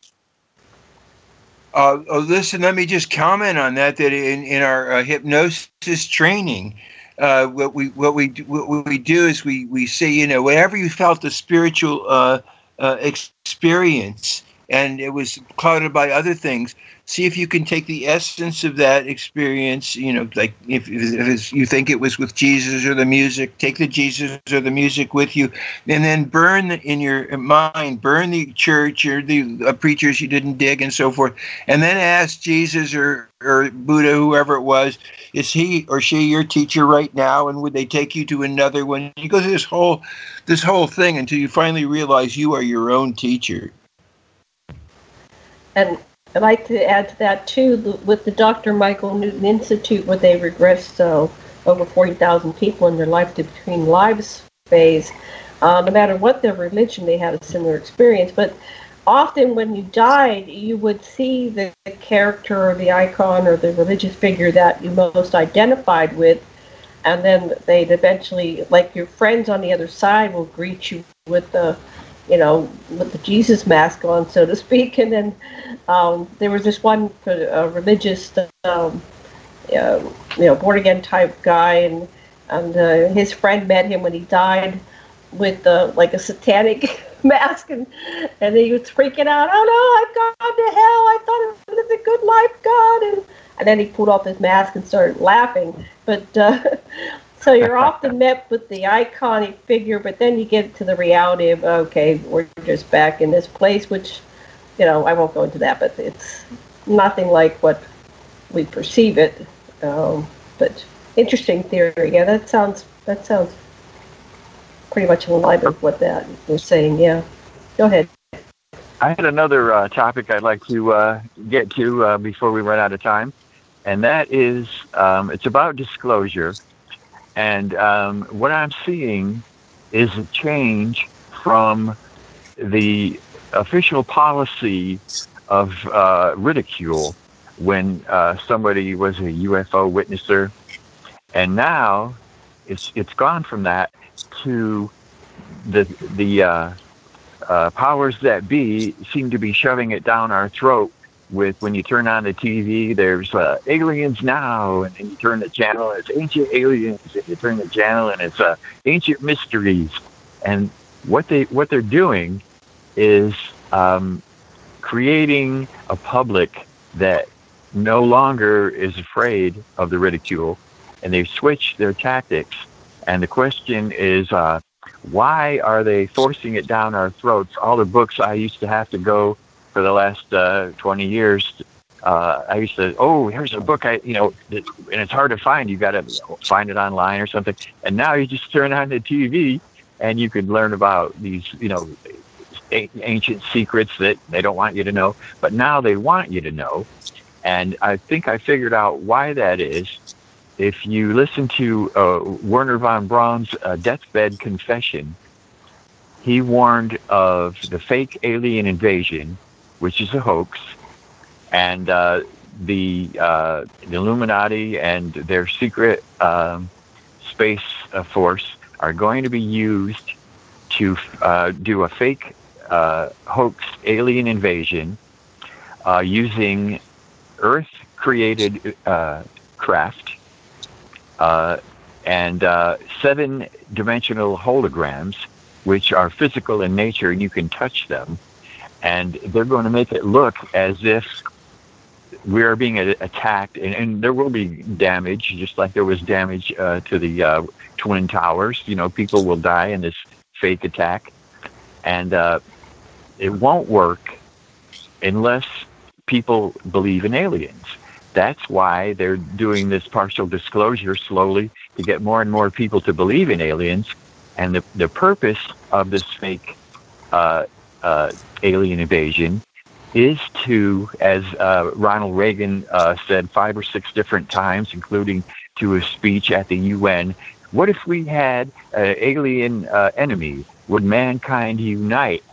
Uh, oh, listen, let me just comment on that. That in, in our uh, hypnosis training, uh, what we what we do, what we do is we we say, you know, whatever you felt the spiritual uh, uh, experience, and it was clouded by other things. See if you can take the essence of that experience. You know, like if, if you think it was with Jesus or the music, take the Jesus or the music with you, and then burn in your mind, burn the church or the uh, preachers you didn't dig and so forth, and then ask Jesus or or Buddha, whoever it was, is he or she your teacher right now, and would they take you to another one? You go through this whole this whole thing until you finally realize you are your own teacher. And I'd like to add to that too, with the Dr. Michael Newton Institute, where they regressed uh, over 40,000 people in their life to between lives phase. Uh, no matter what their religion, they had a similar experience. But often when you died, you would see the, the character or the icon or the religious figure that you most identified with. And then they'd eventually, like your friends on the other side, will greet you with the you know, with the Jesus mask on, so to speak. And then um, there was this one uh, religious, um, uh, you know, born again type guy, and and uh, his friend met him when he died with uh, like a satanic <laughs> mask, and and he was freaking out. Oh no, I've gone to hell. I thought it was a good life, God, and and then he pulled off his mask and started laughing. But uh, <laughs> so you're often met with the iconic figure, but then you get to the reality of okay, we're just back in this place, which you know I won't go into that, but it's nothing like what we perceive it. Um, but interesting theory. Yeah, that sounds that sounds pretty much in line with what that was saying. Yeah, go ahead. I had another uh, topic I'd like to uh, get to uh, before we run out of time, and that is um, it's about disclosure. And um, what I'm seeing is a change from the official policy of uh, ridicule when uh, somebody was a UFO witnesser, and now it's it's gone from that to the the uh, uh, powers that be seem to be shoving it down our throat with when you turn on the TV, there's uh, aliens now, and then you turn the channel, and it's ancient aliens, and you turn the channel, and it's uh, ancient mysteries. And what they what they're doing is um, creating a public that no longer is afraid of the ridicule, and they've switched their tactics. And the question is, uh, why are they forcing it down our throats? All the books I used to have to go for the last uh, 20 years. Uh, I used to, oh, here's a book I, you know, and it's hard to find. You got to find it online or something. And now you just turn on the TV and you can learn about these, you know, ancient secrets that they don't want you to know, but now they want you to know. And I think I figured out why that is. If you listen to uh, Wernher von Braun's uh, deathbed confession, he warned of the fake alien invasion, which is a hoax, and uh, the uh, the Illuminati and their secret um, space uh, force are going to be used to uh, do a fake uh, hoax alien invasion using Earth created craft and uh, seven dimensional holograms, which are physical in nature and you can touch them. And they're going to make it look as if we are being attacked, and, and, there will be damage, just like there was damage uh, to the uh, Twin Towers. You know, people will die in this fake attack. And uh, it won't work unless people believe in aliens. That's why they're doing this partial disclosure slowly to get more and more people to believe in aliens. And the, the purpose of this fake uh, uh, alien invasion is to, as uh, Ronald Reagan uh, said five or six different times, including to a speech at the UN, what if we had an alien uh, enemy? Would mankind unite?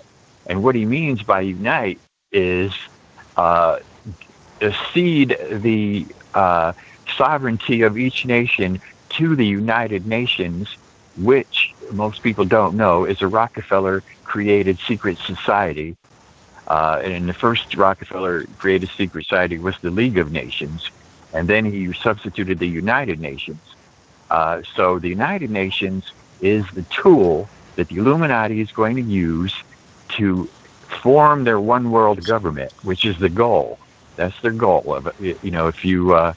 And what he means by unite is uh, cede the uh, sovereignty of each nation to the United Nations, which most people don't know is a Rockefeller created secret society. Uh, and the first Rockefeller created secret society was the League of Nations, and then he substituted the United Nations. Uh, so the United Nations is the tool that the Illuminati is going to use to form their one world government, which is the goal. That's their goal of it. You know, if you, uh,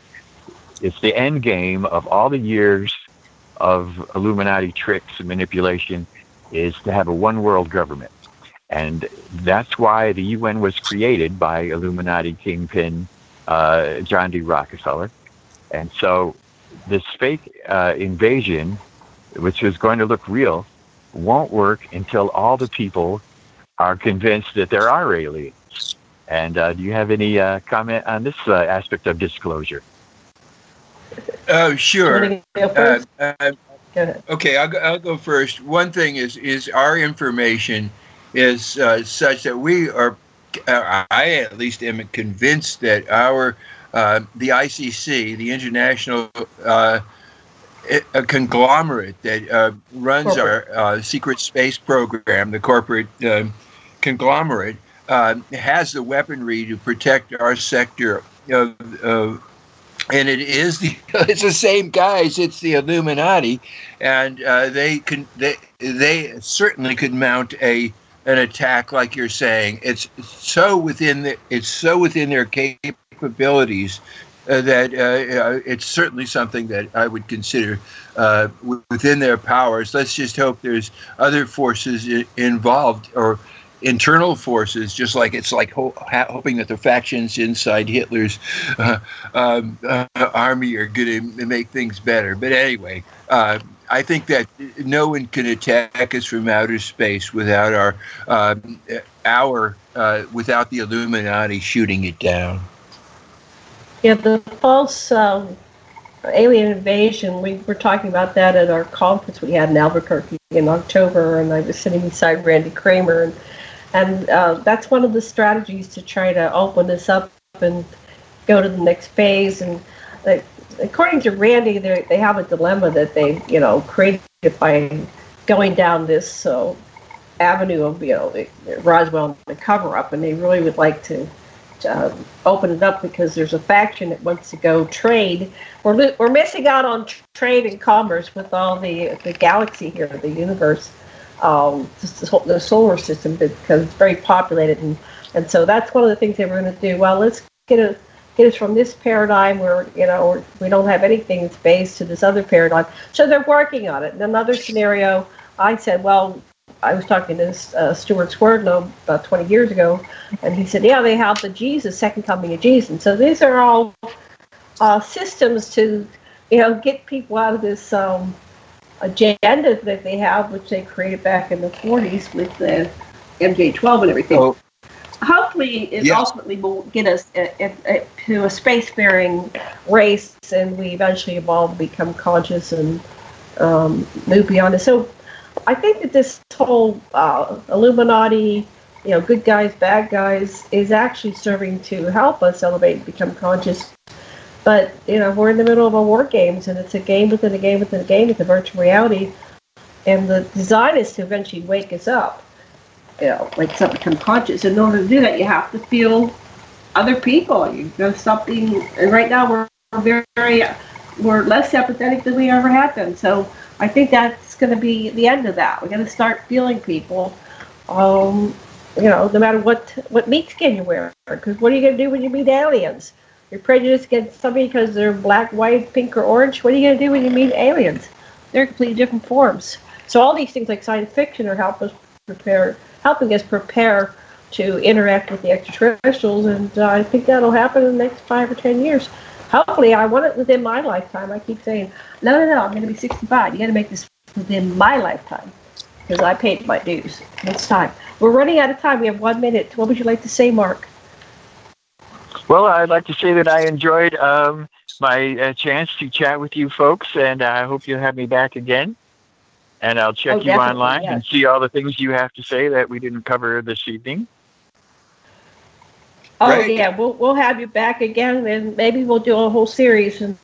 it's the end game of all the years of Illuminati tricks and manipulation is to have a one world government. And that's why the UN was created by Illuminati kingpin uh, John D. Rockefeller. And so this fake uh, invasion, which is going to look real, won't work until all the people are convinced that there are aliens. And uh, do you have any uh, comment on this uh, aspect of disclosure? Oh, sure. Uh, uh, okay, I'll go, I'll go first. One thing is is our information is uh, such that we are. I at least am convinced that our the ICC, the International a conglomerate that uh, runs corporate. our uh, secret space program, the corporate uh, conglomerate uh, has the weaponry to protect our sector of, of and it is the <laughs> it's the same guys. It's the Illuminati, and uh, they can they they certainly could mount a an attack like you're saying. It's so within the it's so within their capabilities uh, that uh, uh it's certainly something that I would consider uh, within their powers. Let's just hope there's other forces involved or internal forces, just like it's like ho- hoping that the factions inside Hitler's uh, um, uh, army are going to make things better. But anyway, uh, I think that no one can attack us from outer space without our um, our uh, without the Illuminati shooting it down. Yeah, the false. Um alien invasion, we were talking about that at our conference we had in Albuquerque in October, and I was sitting beside Randy Cramer and and uh, that's one of the strategies to try to open this up and go to the next phase. And uh, according to Randy, they have a dilemma that they, you know, created by going down this so avenue of, you know, Roswell the cover up, and they really would like to. Uh, open it up because there's a faction that wants to go trade. We're, we're missing out on trade and commerce with all the the galaxy here, the universe um, the solar system because it's very populated, and and so that's one of the things they were going to do. Well, let's get a get us from this paradigm where you know we don't have anything in space to this other paradigm. So they're working on it. In another scenario, I said, well, I was talking to uh, Stewart Swerdlow about 20 years ago, and he said, yeah, they have the Jesus, second coming of Jesus. And so these are all uh, systems to, you know, get people out of this um, agendas that they have, which they created back in the 40s with the MJ12 and everything. Oh. Hopefully, it ultimately will get us a, a, a, to a spacefaring race, and we eventually evolve, become conscious, and um, move beyond it. So, I think that this whole uh, Illuminati you know, good guys, bad guys, is actually serving to help us elevate and become conscious. But you know, we're in the middle of a war games, and it's a game within a game within a game. It's a virtual reality, and the design is to eventually wake us up. You know, wake us up, become conscious. In order to do that, you have to feel other people. You know, something. And right now, we're very, very we're less empathetic than we ever have been. So I think that's going to be the end of that. We're going to start feeling people. Um, you know, no matter what what meat skin you wear. Because what are you going to do when you meet aliens? You're prejudiced against somebody because they're black, white, pink, or orange. What are you going to do when you meet aliens? They're completely different forms. So all these things like science fiction are help us prepare, helping us prepare to interact with the extraterrestrials, and uh, I think that'll happen in the next five or ten years. Hopefully, I want it within my lifetime. I keep saying, no, no, no, I'm going to be 65. You got to make this within my lifetime because I paid my dues. It's time. We're running out of time. We have one minute. What would you like to say, Mark? Well, I'd like to say that I enjoyed um, my uh, chance to chat with you folks, and I hope you'll have me back again. And I'll check Oh, you online yes. and see all the things you have to say that we didn't cover this evening. Oh Right. yeah, we'll we'll have you back again, and maybe we'll do a whole series. And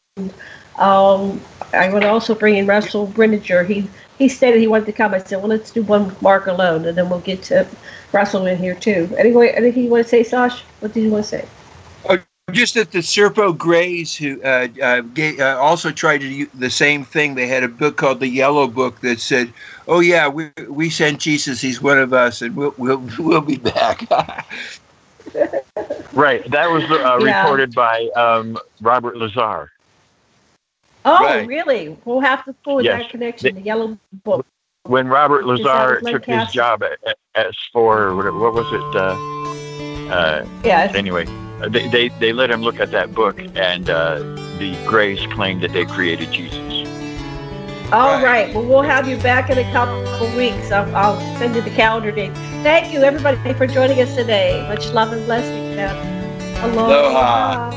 um, I would also bring in Russell Brinninger. He he stated he wanted to come. I said, well, let's do one with Mark alone, and then we'll get to Russell in here too. Anyway, anything you want to say, Sash? What did you want to say? Just that the Serpo Greys, who uh, uh, ga uh, also tried to do the same thing. They had a book called the Yellow Book that said, "Oh yeah, we we sent Jesus. He's one of us, and we'll we'll <laughs> we'll be back." <laughs> Right. That was uh, Yeah. reported by um, Robert Lazar. Oh, Right. really? We'll have to pull Yes. that connection. The yellow book. When Robert Lazar with Len took his job at, at S4, what was it? Uh, uh, Yeah. Anyway, they, they, they let him look at that book, and uh, the Greys claimed that they created Jesus. All right. Well, we'll have you back in a couple of weeks. I'll, I'll send you the calendar date. Thank you, everybody, for joining us today. Much love and blessings. Now. Aloha.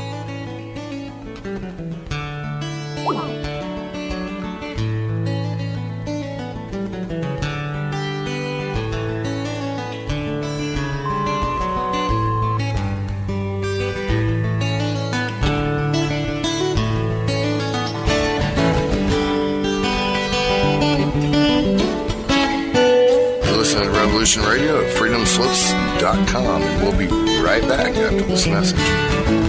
Revolution Radio at freedomslips.com, and we'll be right back after this message.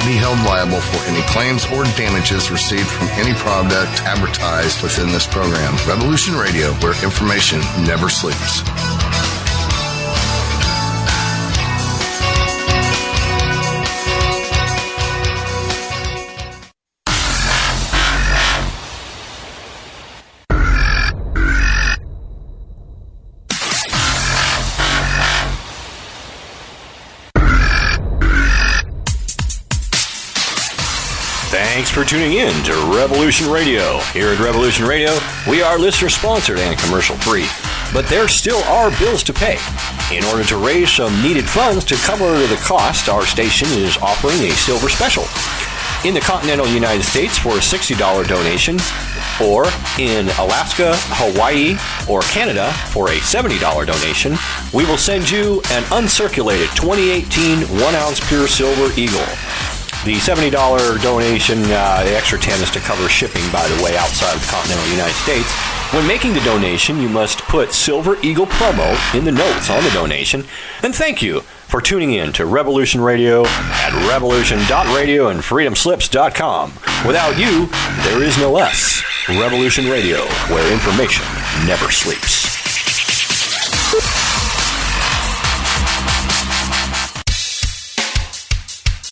be held liable for any claims or damages received from any product advertised within this program. Revolution Radio, where information never sleeps. For tuning in to Revolution Radio. Here at Revolution Radio, we are listener sponsored and commercial free, but there still are bills to pay. In order to raise some needed funds to cover the cost, our station is offering a silver special. In the continental United States for a $60 donation, or in Alaska, Hawaii, or Canada for a $70 donation, we will send you an uncirculated 2018 one ounce pure silver eagle. The $70 donation, uh, the extra 10 is to cover shipping, by the way, outside of the continental United States. When making the donation, you must put Silver Eagle promo in the notes on the donation. And thank you for tuning in to Revolution Radio at revolution.radio and freedomslips.com. Without you, there is no us. Revolution Radio, where information never sleeps.